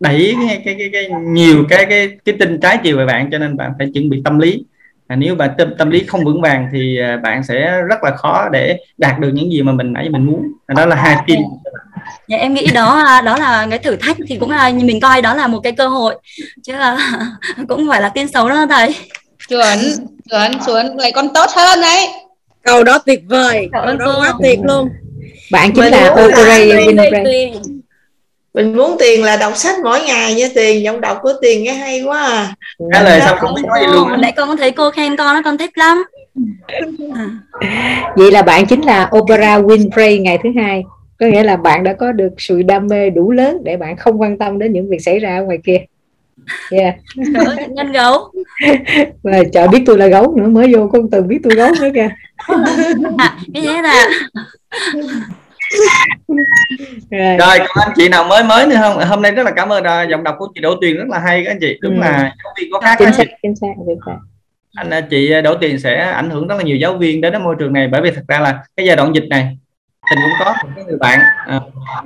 Speaker 6: đẩy cái cái cái, cái nhiều cái cái cái tin trái chiều về bạn cho nên bạn phải chuẩn bị tâm lý à, nếu bạn tâm tâm lý không vững vàng thì à, bạn sẽ rất là khó để đạt được những gì mà mình nãy mình muốn. À, đó là hai tin.
Speaker 8: Dạ, em nghĩ đó à, đó là cái thử thách thì cũng là như mình coi đó là một cái cơ hội. Chứ là [LAUGHS] cũng không phải là tin xấu đâu thầy.
Speaker 2: Chuẩn chuẩn chuẩn. Lại còn tốt hơn đấy.
Speaker 10: Câu đó tuyệt vời.
Speaker 8: Ơn
Speaker 10: đó quá tuyệt luôn.
Speaker 3: Bạn chính
Speaker 9: Mình
Speaker 3: là
Speaker 10: Tuyền,
Speaker 3: Winfrey.
Speaker 9: Mình muốn tiền là đọc sách mỗi ngày nha tiền giọng đọc của tiền nghe hay quá à.
Speaker 6: Trả lời xong không biết nói gì luôn.
Speaker 8: Nãy con có thấy cô khen con đó con thích lắm. [LAUGHS] À.
Speaker 3: vậy là bạn chính là Opera Winfrey ngày thứ hai. Có nghĩa là bạn đã có được sự đam mê đủ lớn để bạn không quan tâm đến những việc xảy ra ở ngoài kia. Yeah.
Speaker 8: Nhân gấu. [LAUGHS]
Speaker 3: Và trời biết tôi là gấu nữa mới vô con từ biết tôi gấu nữa kìa. [LAUGHS]
Speaker 8: À, cái thế là
Speaker 3: rồi.
Speaker 6: Rồi còn anh chị. Nào mới mới nữa không? Hôm nay rất là cảm ơn à, giọng đọc của chị Đỗ Tuyền rất là hay các anh chị. Đúng
Speaker 3: Ừ.
Speaker 6: là giáo viên có khác
Speaker 3: chính
Speaker 6: anh chị.
Speaker 3: xác chính xác chính xác.
Speaker 6: Anh à, chị Đỗ Tuyền sẽ ảnh hưởng rất là nhiều giáo viên đến cái môi trường này. Bởi vì thật ra là cái giai đoạn dịch này tình cũng có một cái người bạn à,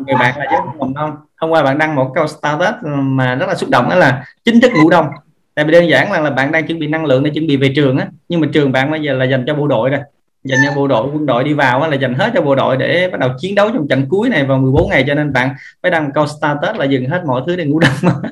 Speaker 6: người bạn là giáo viên mầm non hôm qua bạn đăng một câu status mà rất là xúc động đó là chính thức ngủ đông. Tại vì đơn giản là, là bạn đang chuẩn bị năng lượng để chuẩn bị về trường á. Nhưng mà trường bạn bây giờ là dành cho bộ đội rồi dành cho bộ đội quân đội đi vào là dành hết cho bộ đội để bắt đầu chiến đấu trong trận cuối này vào 14 ngày. Cho nên bạn phải đăng câu status là dừng hết mọi thứ để ngủ đông. [LAUGHS]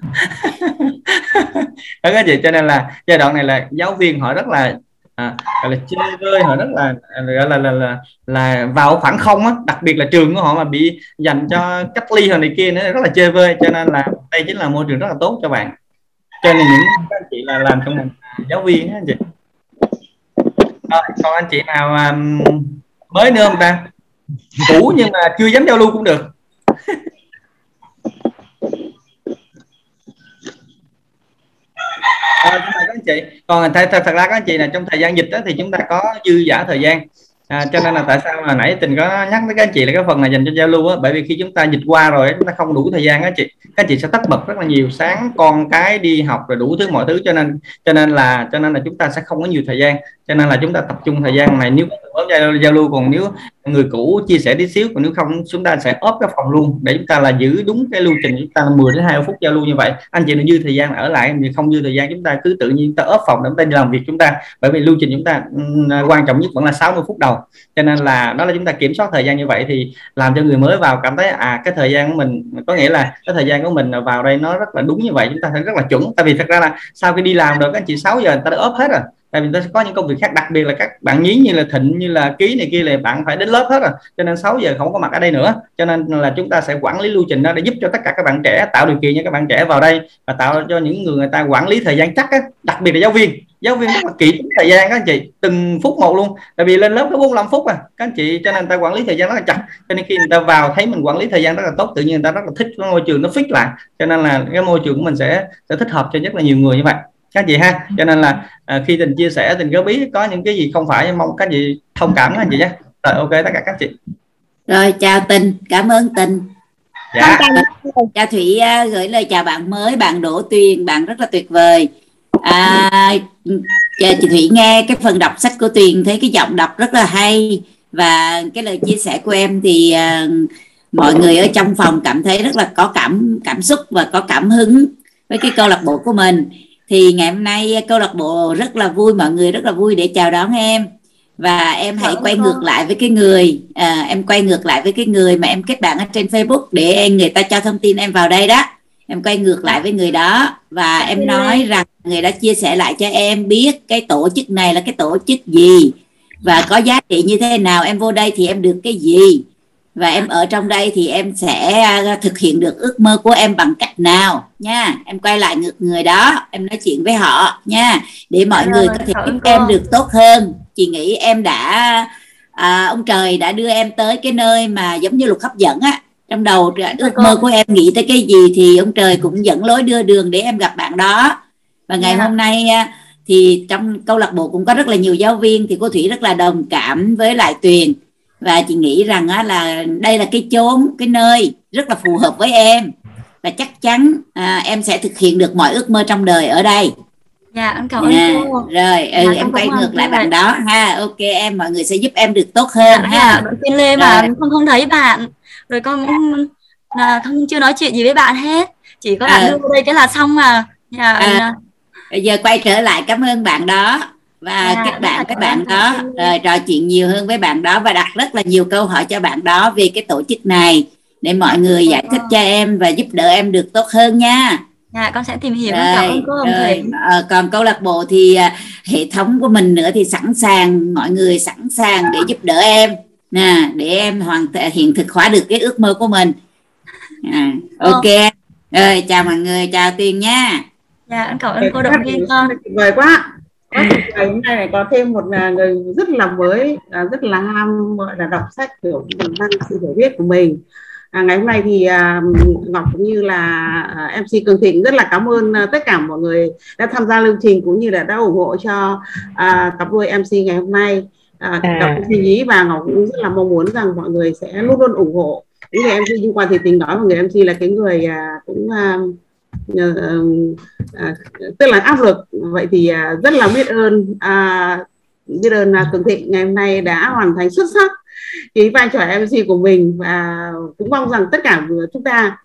Speaker 6: Đó cái gì cho nên là giai đoạn này là giáo viên họ rất là à, gọi là chơi vơi họ rất là gọi là là, là là vào khoảng không á. Đặc biệt là trường của họ mà bị dành cho cách ly hồi này kia nữa rất là chơi vơi. Cho nên là đây chính là môi trường rất là tốt cho bạn. Cho nên những các anh chị là làm trong ngành giáo viên á anh chị rồi, còn anh chị nào um, mới nữa không ta? Cũ nhưng mà chưa dám giao lưu cũng được. À, các anh chị còn thật, thật, thật ra các anh chị là trong thời gian dịch đó thì chúng ta có dư giả thời gian à, cho nên là tại sao mà nãy tình có nhắc với các anh chị là cái phần này dành cho giao lưu á? Bởi vì khi chúng ta dịch qua rồi chúng ta không đủ thời gian á chị. Các chị sẽ tất bật rất là nhiều sáng con cái đi học rồi đủ thứ mọi thứ. Cho nên cho nên là cho nên là chúng ta sẽ không có nhiều thời gian. Cho nên là chúng ta tập trung thời gian này. Nếu có giao, giao lưu còn nếu người cũ chia sẻ tí xíu, còn nếu không, chúng ta sẽ ốp cái phòng luôn, để chúng ta là giữ đúng cái lưu trình, chúng ta là 10 đến 20 phút giao lưu như vậy. Anh chị đừng dư thời gian ở lại thì không dư thời gian, chúng ta cứ tự nhiên ta ốp phòng để chúng ta đi làm việc chúng ta. Bởi vì lưu trình chúng ta à, quan trọng nhất vẫn là 60 phút đầu. Cho nên là đó là chúng ta kiểm soát thời gian như vậy thì làm cho người mới vào cảm thấy à cái thời gian của mình, có nghĩa là cái thời gian của mình vào đây nó rất là đúng như vậy, chúng ta thấy rất là chuẩn. Tại vì thật ra là sau khi đi làm được các anh chị 6 giờ người ta đã ốp hết rồi tại vì ta sẽ có những công việc khác đặc biệt là các bạn nhí như là thịnh như là ký này kia là bạn phải đến lớp hết rồi. Cho nên 6 giờ không có mặt ở đây nữa. Cho nên là chúng ta sẽ quản lý lưu trình đó để giúp cho tất cả các bạn trẻ tạo điều kiện cho các bạn trẻ vào đây và tạo cho những người người ta quản lý thời gian chắc á, đặc biệt là giáo viên. Giáo viên rất là kỹ thời gian các anh chị. Từng phút một luôn. Tại vì lên lớp có 45 phút à. Các anh chị cho nên người ta quản lý thời gian rất là chặt cho nên khi người ta vào thấy mình quản lý thời gian rất là tốt tự nhiên người ta rất là thích cái môi trường nó fit lại. Cho nên là cái môi trường của mình sẽ sẽ thích hợp cho rất là nhiều người như vậy các chị ha? Cho nên là à, khi tình chia sẻ tình có biết có những cái gì không phải mong các chị thông cảm các anh chị nhé. Rồi ok tất cả các chị.
Speaker 11: Rồi chào tình cảm ơn tình.
Speaker 6: Dạ.
Speaker 11: Chào thủy uh, gửi lời chào bạn mới bạn đỗ tuyền bạn rất là tuyệt vời. À, chị thủy nghe cái phần đọc sách của tuyền thấy cái giọng đọc rất là hay. Và cái lời chia sẻ của em thì uh, mọi người ở trong phòng cảm thấy rất là có cảm cảm xúc và có cảm hứng với cái câu lạc bộ của mình thì ngày hôm nay câu lạc bộ rất là vui mọi người rất là vui để chào đón em. Và em hãy quay ngược lại với cái người à, em quay ngược lại với cái người mà em kết bạn ở trên Facebook để người ta cho thông tin em vào đây đó. Em quay ngược lại với người đó và em nói rằng người đã chia sẻ lại cho em biết cái tổ chức này là cái tổ chức gì và có giá trị như thế nào. Em vô đây thì em được cái gì và em ở trong đây thì em sẽ à, thực hiện được ước mơ của em bằng cách nào? Nha em quay lại ngược người đó em nói chuyện với họ nha. Để mọi à, người có thể giúp em được tốt hơn. Chị nghĩ em đã à, ông trời đã đưa em tới cái nơi mà giống như luật hấp dẫn á. Trong đầu ước mơ của em nghĩ tới cái gì thì ông trời cũng dẫn lối đưa đường để em gặp bạn đó. Và ngày yeah. Dạ. hôm nay thì trong câu lạc bộ cũng có rất là nhiều giáo viên thì cô thủy rất là đồng cảm với lại tuyền và chị nghĩ rằng á, là đây là cái chốn cái nơi rất là phù hợp với em. Và chắc chắn à, em sẽ thực hiện được mọi ước mơ trong đời ở đây.
Speaker 8: Dạ em cảm ơn
Speaker 11: à, cô. rồi ừ, dạ, em quay ngược lại bạn đó. Ha ok em mọi người sẽ giúp em được tốt hơn
Speaker 8: dạ, ha. dạ, lê mà không không thấy bạn. Rồi con cũng là không chưa nói chuyện gì với bạn hết. Chỉ có bạn à. đưa đây cái là xong mà dạ,
Speaker 11: à, giờ quay trở lại cảm ơn bạn đó và à, các bạn các bạn đó uh, trò chuyện nhiều hơn với bạn đó và đặt rất là nhiều câu hỏi cho bạn đó về cái tổ chức này để mọi người giải thích cho em và giúp đỡ em được tốt hơn nha.
Speaker 8: Dạ, con sẽ tìm hiểu rồi, cảm ơn cô Hồng
Speaker 11: rồi. À, còn câu lạc bộ thì à, hệ thống của mình nữa thì sẵn sàng mọi người sẵn sàng để giúp đỡ em nè để em hoàn hiện thực hóa được cái ước mơ của mình. À, ok rồi chào mọi người chào tiền nha.
Speaker 8: Dạ cảm ơn cô động viên con.
Speaker 1: Tuyệt vời quá ngày hôm nay này có thêm một à, người rất là mới à, rất là ham gọi là đọc sách kiểu năng sự hiểu biết của mình. À, ngày hôm nay thì à, ngọc cũng như là à, mc cường thịnh rất là cảm ơn à, tất cả mọi người đã tham gia chương trình cũng như là đã ủng hộ cho à, cặp đôi mc ngày hôm nay. À, à. đọc suy nghĩ và ngọc cũng rất là mong muốn rằng mọi người sẽ luôn luôn ủng hộ. Những người mc liên quan thì tình nói và người mc là cái người à, cũng à, Ờ, à, tức là áp lực. Vậy thì à, rất là biết ơn. À, biết ơn là cường thịnh ngày hôm nay đã hoàn thành xuất sắc cái vai trò MC của mình và cũng mong rằng tất cả chúng ta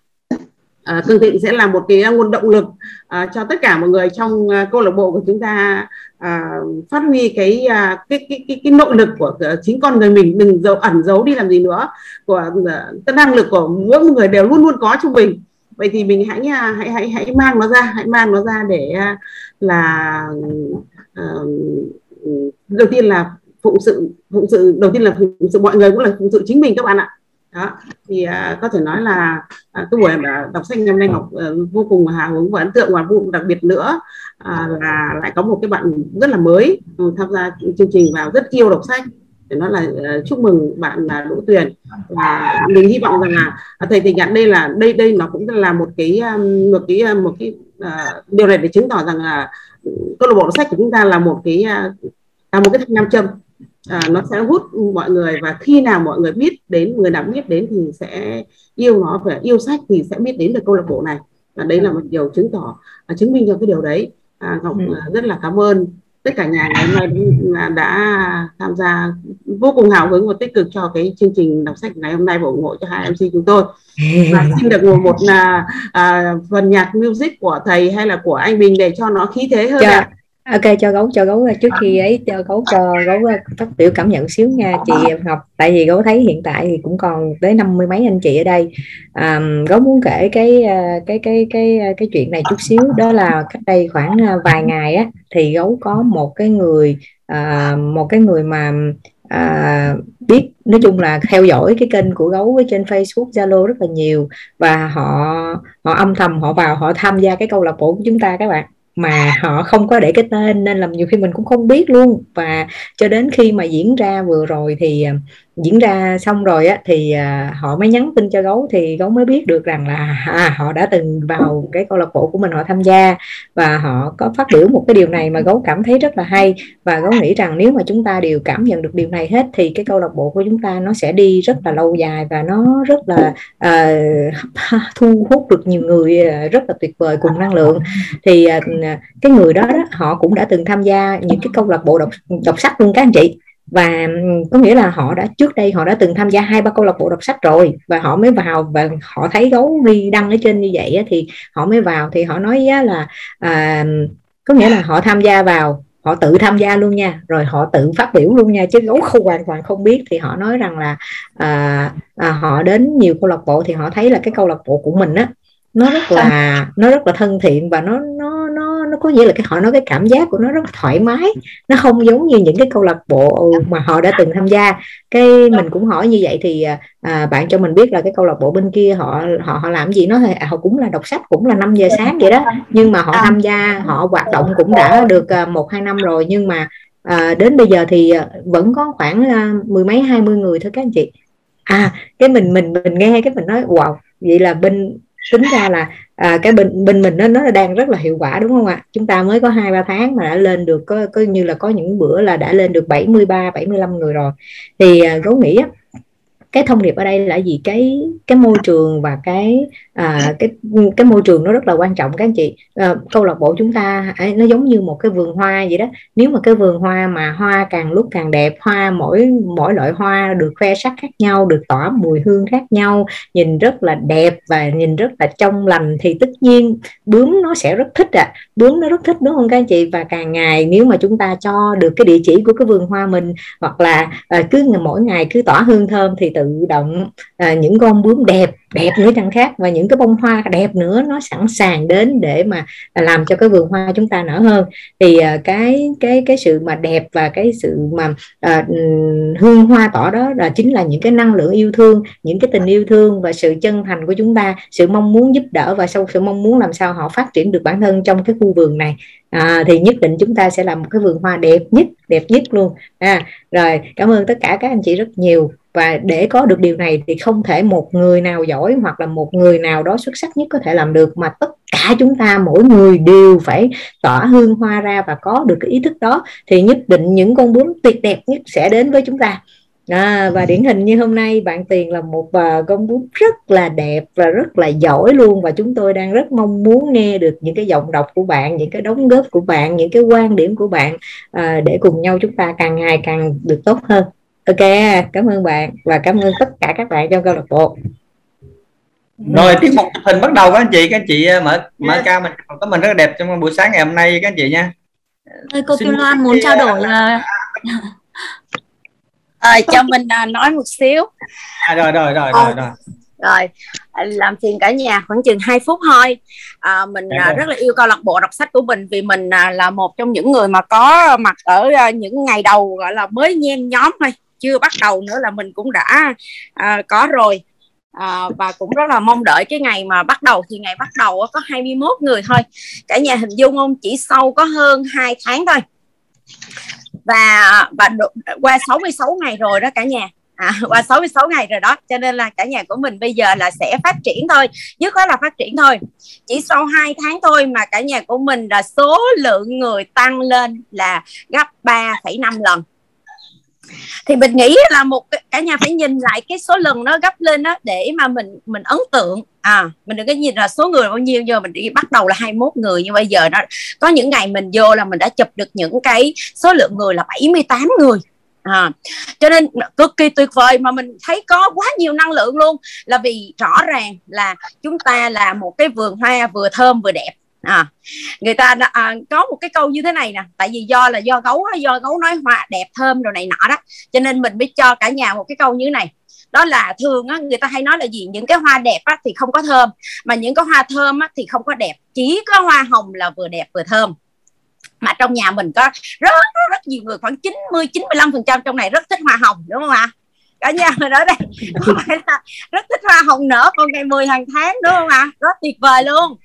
Speaker 1: uh, Cường Thịnh sẽ là một cái nguồn động lực uh, cho tất cả mọi người trong uh, câu lạc bộ của chúng ta uh, phát huy cái, uh, cái cái cái cái nội lực của uh, chính con người mình. Đừng giấu ẩn giấu đi làm gì nữa. Của uh, cái năng lực của mỗi người đều luôn luôn có trong mình vậy thì mình hãy à, hãy hãy hãy mang nó ra hãy mang nó ra để à, là uh, đầu tiên là phụng sự phụng sự đầu tiên là phụng sự mọi người cũng là phụng sự chính mình các bạn ạ. Đó thì uh, có thể nói là uh, cái buổi đọc sách năm nay ngọc uh, vô cùng hào hứng và ấn tượng. Và vô cùng đặc biệt nữa uh, là lại có một cái bạn rất là mới uh, tham gia chương trình vào rất yêu đọc sách để nói là uh, chúc mừng bạn là Đỗ Tuyền. Và mình hy vọng rằng là uh, thầy thầy nhận đây là đây đây nó cũng là một cái một cái một cái uh, điều này để chứng tỏ rằng là câu lạc bộ sách của chúng ta là một cái uh, là một cái thanh nam châm. À, nó sẽ hút mọi người và khi nào mọi người biết đến người nào biết đến thì sẽ yêu nó và yêu sách thì sẽ biết đến được câu lạc bộ này. Và đấy là một điều chứng tỏ à, chứng minh cho cái điều đấy. À, ngọc ừ. À, rất là cảm ơn tất cả nhà ngày hôm nay đã tham gia vô cùng hào hứng và tích cực cho cái chương trình đọc sách ngày hôm nay và ủng hộ cho hai MC chúng tôi và [LAUGHS] xin được một, một à, à, phần nhạc music của thầy hay là của anh Bình để cho nó khí thế hơn
Speaker 3: dạ. ạ ok cho gấu cho gấu trước khi ấy cho gấu cho gấu phát biểu cảm nhận xíu nha chị Ngọc. Tại vì gấu thấy hiện tại thì cũng còn tới năm mươi mấy anh chị ở đây. À, gấu muốn kể cái à, cái cái cái cái chuyện này chút xíu. Đó là cách đây khoảng vài ngày á thì gấu có một cái người à, một cái người mà à, biết nói chung là theo dõi cái kênh của gấu với trên Facebook Zalo rất là nhiều. Và họ họ âm thầm họ vào họ tham gia cái câu lạc bộ của chúng ta các bạn mà họ không có để cái tên nên làm nhiều khi mình cũng không biết luôn. Và cho đến khi mà diễn ra vừa rồi thì à, diễn ra xong rồi á thì à, họ mới nhắn tin cho gấu thì gấu mới biết được rằng là à, họ đã từng vào cái câu lạc bộ của mình họ tham gia và họ có phát biểu một cái điều này mà gấu cảm thấy rất là hay. Và gấu nghĩ rằng nếu mà chúng ta đều cảm nhận được điều này hết thì cái câu lạc bộ của chúng ta nó sẽ đi rất là lâu dài và nó rất là uh, [LAUGHS] thu hút được nhiều người à, rất là tuyệt vời cùng năng lượng. Thì uh, cái người đó, đó họ cũng đã từng tham gia những cái câu lạc bộ đọc đọc sách luôn các anh chị và có nghĩa là họ đã trước đây họ đã từng tham gia hai ba câu lạc bộ đọc sách rồi và họ mới vào và họ thấy gấu đi đăng ở trên như vậy thì họ mới vào thì họ nói là à, có nghĩa là họ tham gia vào họ tự tham gia luôn nha rồi họ tự phát biểu luôn nha chứ gấu không hoàn toàn không biết. Thì họ nói rằng là à, à, họ đến nhiều câu lạc bộ thì họ thấy là cái câu lạc bộ của mình á nó rất là nó rất là thân thiện và nó nó có nghĩa là cái họ nói cái cảm giác của nó rất là thoải mái. Nó không giống như những cái câu lạc bộ mà họ đã từng tham gia. Cái mình cũng hỏi như vậy thì à, bạn cho mình biết là cái câu lạc bộ bên kia họ họ họ làm gì? Nó à, họ cũng là đọc sách cũng là 5 giờ sáng vậy đó. Nhưng mà họ tham gia họ hoạt động cũng đã được à, một hai năm rồi. Nhưng mà à, đến bây giờ thì à, vẫn có khoảng à, mười mấy hai mươi người thôi các anh chị. À cái mình mình mình nghe cái mình nói wow vậy là bên tính ra là à, cái bên bên mình nó nó đang rất là hiệu quả đúng không ạ? Chúng ta mới có hai ba tháng mà đã lên được có, có như là có những bữa là đã lên được 73 75 người rồi. Thì à, gấu nghĩ á, cái thông điệp ở đây là gì? Cái cái môi trường và cái à, cái cái môi trường nó rất là quan trọng các anh chị. À, câu lạc bộ chúng ta nó giống như một cái vườn hoa vậy đó. Nếu mà cái vườn hoa mà hoa càng lúc càng đẹp hoa mỗi mỗi loại hoa được khoe sắc khác nhau được tỏa mùi hương khác nhau nhìn rất là đẹp và nhìn rất là trong lành thì tất nhiên bướm nó sẽ rất thích à bướm nó rất thích đúng không các anh chị? Và càng ngày nếu mà chúng ta cho được cái địa chỉ của cái vườn hoa mình hoặc là à, cứ mỗi ngày cứ tỏa hương thơm thì tự động à, những con bướm đẹp đẹp nữa chẳng khác. Và những cái bông hoa đẹp nữa nó sẵn sàng đến để mà làm cho cái vườn hoa chúng ta nở hơn. Thì à, cái cái cái sự mà đẹp và cái sự mà à, hương hoa tỏ đó là chính là những cái năng lượng yêu thương những cái tình yêu thương và sự chân thành của chúng ta sự mong muốn giúp đỡ và sau sự mong muốn làm sao họ phát triển được bản thân trong cái khu vườn này. À, thì nhất định chúng ta sẽ làm một cái vườn hoa đẹp nhất đẹp nhất luôn. À, rồi cảm ơn tất cả các anh chị rất nhiều và để có được điều này thì không thể một người nào giỏi hoặc là một người nào đó xuất sắc nhất có thể làm được mà tất cả chúng ta mỗi người đều phải tỏa hương hoa ra và có được cái ý thức đó. Thì nhất định những con bướm tuyệt đẹp nhất sẽ đến với chúng ta. À, và điển hình như hôm nay bạn Tiền là một uh, con bướm rất là đẹp và rất là giỏi luôn. Và chúng tôi đang rất mong muốn nghe được những cái giọng đọc của bạn, những cái đóng góp của bạn, những cái quan điểm của bạn uh, để cùng nhau chúng ta càng ngày càng được tốt hơn ok cảm ơn bạn và cảm ơn tất cả các bạn trong câu lạc bộ.
Speaker 6: Rồi tiết mục chụp hình bắt đầu các anh chị các anh chị uh, mở mở ca mình. Có mình rất là đẹp trong buổi sáng ngày hôm nay các anh chị nha.
Speaker 8: Ơi, cô Kim Loan muốn trao đổi là
Speaker 10: à, cho mình à, nói một xíu.
Speaker 6: À, rồi rồi rồi
Speaker 10: Ờ.
Speaker 6: rồi. rồi
Speaker 10: rồi à, làm phiền cả nhà khoảng chừng 2 phút thôi. À, mình
Speaker 6: Dạ
Speaker 10: à,
Speaker 6: rồi.
Speaker 10: rất là yêu câu lạc bộ đọc sách của mình vì mình à, là một trong những người mà có mặt ở à, những ngày đầu gọi là mới nhen nhóm thôi chưa bắt đầu nữa là mình cũng đã uh, có rồi. À, và cũng rất là mong đợi cái ngày mà bắt đầu thì ngày bắt đầu có 21 người thôi. Cả nhà hình dung không? Chỉ sau có hơn 2 tháng thôi. Và và đ- qua 66 ngày rồi đó cả nhà. À, [LAUGHS] qua 66 ngày rồi đó. Cho nên là cả nhà của mình bây giờ là sẽ phát triển thôi. Nhất khoát là phát triển thôi. Chỉ sau 2 tháng thôi mà cả nhà của mình là số lượng người tăng lên là gấp 3,5 lần thì mình nghĩ là một cái- cả nhà phải nhìn lại cái số lần nó gấp lên đó để mà mình mình ấn tượng. À mình đừng có nhìn là số người bao nhiêu giờ mình đi bắt đầu là 21 người nhưng bây giờ nó có những ngày mình vô là mình đã chụp được những cái số lượng người là 78 người. À, cho nên cực kỳ tuyệt vời mà mình thấy có quá nhiều năng lượng luôn. Là vì rõ ràng là chúng ta là một cái vườn hoa vừa thơm vừa đẹp à người ta đã, à, có một cái câu như thế này nè tại vì do là do gấu do gấu nói hoa đẹp thơm đồ này nọ đó cho nên mình mới cho cả nhà một cái câu như thế này. Đó là thường á, người ta hay nói là gì những cái hoa đẹp á, thì không có thơm mà những cái hoa thơm á, thì không có đẹp. Chỉ có hoa hồng là vừa đẹp vừa thơm. Mà trong nhà mình có rất rất, rất nhiều người khoảng 90 95 phần trăm trong này rất thích hoa hồng đúng không ạ? Cả nhà mình ở đây [LAUGHS] phải là rất thích hoa hồng nở còn ngày 10 hàng tháng đúng không ạ? Rất tuyệt vời luôn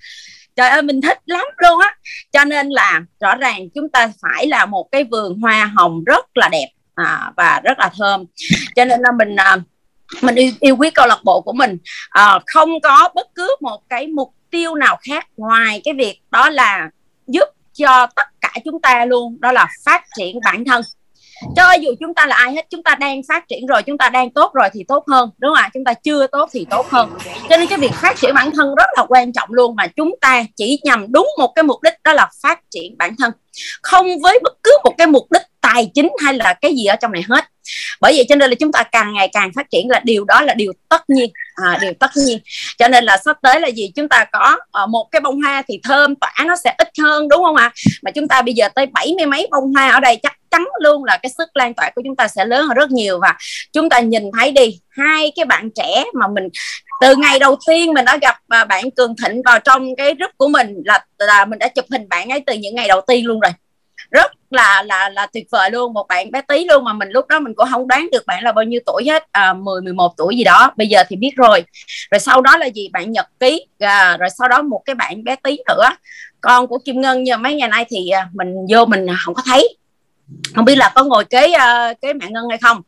Speaker 10: trời ơi mình thích lắm luôn á. Cho nên là rõ ràng chúng ta phải là một cái vườn hoa hồng rất là đẹp à, và rất là thơm. Cho nên là mình à, mình yêu, yêu quý câu lạc bộ của mình. À, không có bất cứ một cái mục tiêu nào khác ngoài cái việc đó là giúp cho tất cả chúng ta luôn đó là phát triển bản thân cho dù chúng ta là ai hết chúng ta đang phát triển rồi chúng ta đang tốt rồi thì tốt hơn đúng không ạ? Chúng ta chưa tốt thì tốt hơn. Cho nên cái việc phát triển bản thân rất là quan trọng luôn mà chúng ta chỉ nhằm đúng một cái mục đích đó là phát triển bản thân. Không với bất cứ một cái mục đích tài chính hay là cái gì ở trong này hết. Bởi vậy cho nên là chúng ta càng ngày càng phát triển là điều đó là điều tất nhiên. À, điều tất nhiên. Cho nên là sắp tới là gì? Chúng ta có à, một cái bông hoa thì thơm tỏa nó sẽ ít hơn đúng không ạ? Mà chúng ta bây giờ tới bảy mươi mấy bông hoa ở đây chắc chắn luôn là cái sức lan tỏa của chúng ta sẽ lớn hơn rất nhiều. Và chúng ta nhìn thấy đi hai cái bạn trẻ mà mình từ ngày đầu tiên mình đã gặp à, bạn Cường Thịnh vào trong cái group của mình là là mình đã chụp hình bạn ấy từ những ngày đầu tiên luôn rồi. Rất là là là tuyệt vời luôn một bạn bé tí luôn mà mình lúc đó mình cũng không đoán được bạn là bao nhiêu tuổi hết à, 10 11 tuổi gì đó bây giờ thì biết rồi. Rồi sau đó là gì? Bạn nhật ký à, rồi sau đó một cái bạn bé tí nữa con của Kim Ngân nhưng mấy ngày nay thì à, mình vô mình không có thấy không biết là có ngồi kế uh, kế mẹ ngân hay không.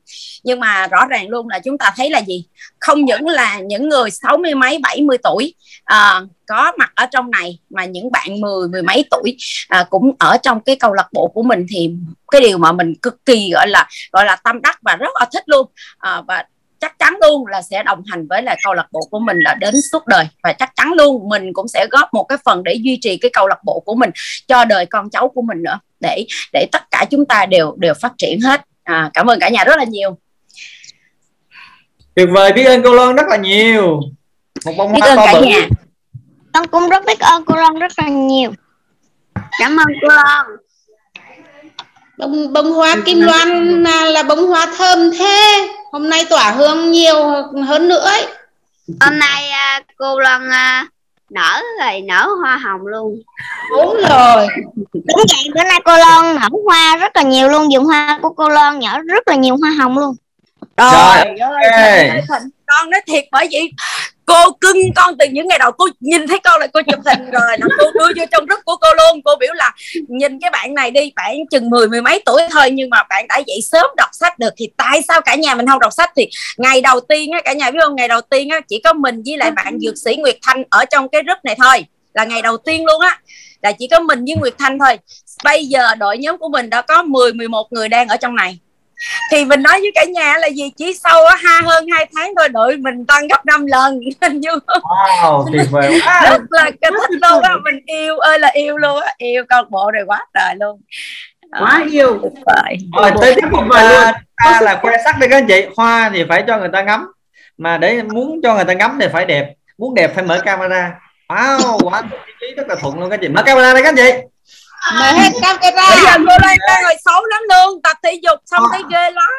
Speaker 10: Nhưng mà rõ ràng luôn là chúng ta thấy là gì? Không những là những người sáu mươi mấy bảy mươi tuổi uh, có mặt ở trong này mà những bạn mười mười mấy tuổi uh, cũng ở trong cái câu lạc bộ của mình thì cái điều mà mình cực kỳ gọi là gọi là tâm đắc và rất là thích luôn. Uh, và chắc chắn luôn là sẽ đồng hành với là câu lạc bộ của mình là đến suốt đời. Và chắc chắn luôn mình cũng sẽ góp một cái phần để duy trì cái câu lạc bộ của mình cho đời con cháu của mình nữa để để tất cả chúng ta đều đều phát triển hết. À, cảm ơn cả nhà rất là nhiều.
Speaker 6: Tuyệt vời biết ơn cô Loan rất là nhiều. Một bông
Speaker 2: biết
Speaker 6: hoa
Speaker 2: ơn
Speaker 6: to
Speaker 2: cả
Speaker 6: bự.
Speaker 2: nhà. Con cũng rất biết ơn cô Loan rất là nhiều. Cảm ơn cô Loan.
Speaker 12: Bông bông hoa kim loan là, là bông hoa thơm thế. Hôm nay tỏa hương nhiều hơn nữa ấy.
Speaker 2: hôm nay à, cô Loan à, nở rồi nở hoa hồng luôn.
Speaker 12: Đúng rồi.
Speaker 2: Đúng vậy bữa nay cô Loan nở hoa rất là nhiều luôn vườn hoa của cô Loan nở rất là nhiều hoa hồng luôn.
Speaker 10: Trời
Speaker 6: Rồi,
Speaker 10: ơi, hình con nói thiệt bởi vậy cô cưng con từ những ngày đầu cô nhìn thấy con là cô chụp hình rồi. Là cô đưa vô trong group của cô luôn. Cô biểu là nhìn cái bạn này đi bạn chừng mười mười mấy tuổi thôi, nhưng mà bạn đã dậy sớm đọc sách được thì tại sao cả nhà mình không đọc sách? Thì ngày đầu tiên á, cả nhà biết không? Ngày đầu tiên á, chỉ có mình với lại bạn dược sĩ Nguyệt Thanh ở trong cái group này thôi. Là ngày đầu tiên luôn á. Là chỉ có mình với Nguyệt Thanh thôi. Bây giờ đội nhóm của mình đã có 10 11 người đang ở trong này thì mình nói với cả nhà là gì? Chỉ sau á, ha hơn hai tháng thôi đội mình tăng gấp 5 lần. Hình [LAUGHS] như
Speaker 6: wow tuyệt vời [LAUGHS] quá.
Speaker 10: Rất là cái thích luôn á. Mình yêu ơi là yêu luôn á. Yêu câu bộ này quá trời luôn.
Speaker 1: Quá yêu.
Speaker 6: Rồi tới tiếp tục là ta là khoe sắc đây các anh chị. Hoa thì phải cho người ta ngắm. Mà để muốn cho người ta ngắm thì phải đẹp. Muốn đẹp phải mở camera. Wow quá. Lý rất là thuận luôn các chị. Mở camera đây các anh chị
Speaker 12: mở hết camera.
Speaker 10: Bây giờ cô đây đang ngồi xấu lắm luôn tập thể dục xong thấy ghê lắm.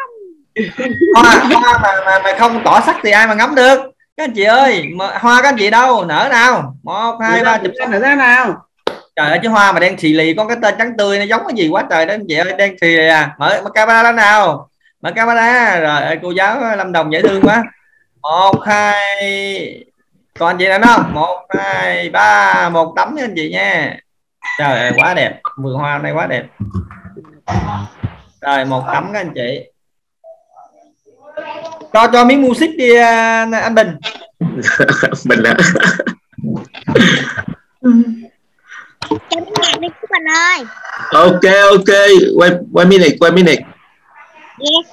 Speaker 6: Hoa hoa mà, mà mà không tỏ sắc thì ai mà ngắm được? Các anh chị ơi mà, hoa các anh chị đâu? Nở nào? Một hai ba chụp
Speaker 1: nở ra nào.
Speaker 6: Trời ơi chứ hoa mà đen xì lì con cái tên trắng tươi nó giống cái gì quá trời đó anh chị ơi đen xì lì à. Mở, mở camera lên nào. Mở camera rồi cô giáo lâm đồng dễ thương quá. Một hai còn anh chị nào không? Một hai ba một tấm nha anh chị nha trời ơi quá đẹp. Vườn hoa này quá đẹp. Rồi một tấm các anh chị. Cho cho miếng music đi à, anh Bình.
Speaker 13: Mình á
Speaker 2: cho miếng nhạc đi chú Bình ơi
Speaker 13: ok ok. Wait wait minute wait minute
Speaker 2: yes.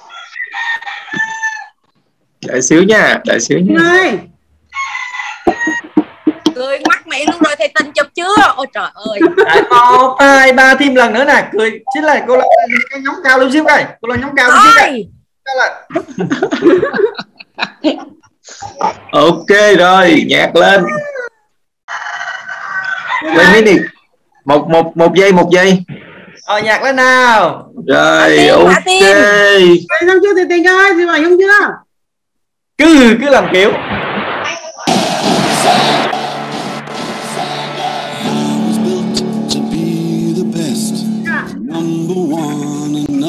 Speaker 13: Đợi xíu nha đợi xíu nha.
Speaker 1: Ơi
Speaker 10: mẹ luôn rồi thầy tình chụp chưa? Ôi trời ơi.
Speaker 6: Đấy, một hai ba thêm lần nữa nè. Cười chính là cô lên cái nhóm cao luôn xíu coi cô lên nhóm cao luôn xíu coi là [LAUGHS]
Speaker 13: ok rồi nhạc lên. Wait minute một một một giây một giây.
Speaker 6: Ờ nhạc lên nào.
Speaker 13: Rồi ok.
Speaker 1: Vậy xong chưa thì tình ơi thì bảo không chưa?
Speaker 6: Cứ cứ làm kiểu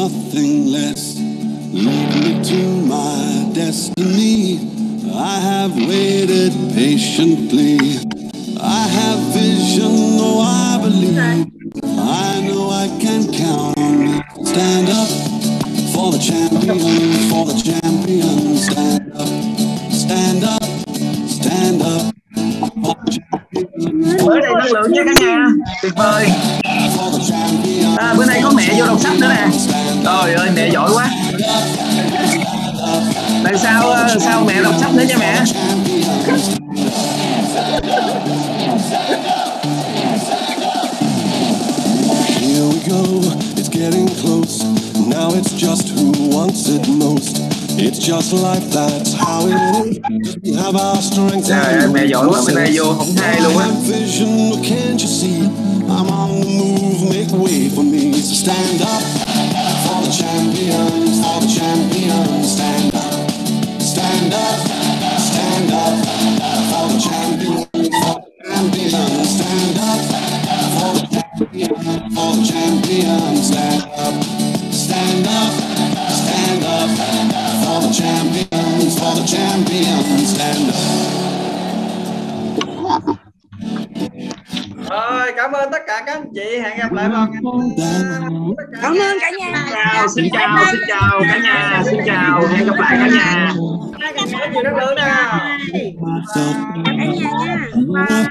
Speaker 14: nothing less. Lead me to my destiny. I have waited patiently. I have vision, oh, I believe. I know I can count on me. Stand up for the champion, for the champion. Stand up, stand up, stand up.
Speaker 15: bữa đây năng lượng nha cả nhà tuyệt vời à, bữa nay có mẹ vô đọc sách nữa nè trời ơi mẹ giỏi quá tại sao ờ, sao mẹ đọc sách nữa nha mẹ
Speaker 14: Here we go, it's getting close. Now it's just who wants it most. It's just life, that's how it is. We have our strengths.
Speaker 15: trời ơi mẹ giỏi quá bữa nay vô không hay luôn á
Speaker 14: Vision, can't you see? I'm on the move, make way for me. Stand up for the champions, for the champions. Stand up, stand up, stand up for the champions, for the champions. Stand up for the champions, for the champions. Stand up, stand up, stand up for the champions, for the champions. Stand up.
Speaker 6: rồi cảm ơn tất cả các anh chị hẹn gặp lại vào ngày
Speaker 10: cảm ơn cả nhà.
Speaker 15: Chào xin chào xin chào cả nhà. Xin chào hẹn gặp lại cả nhà.
Speaker 6: Có gì đó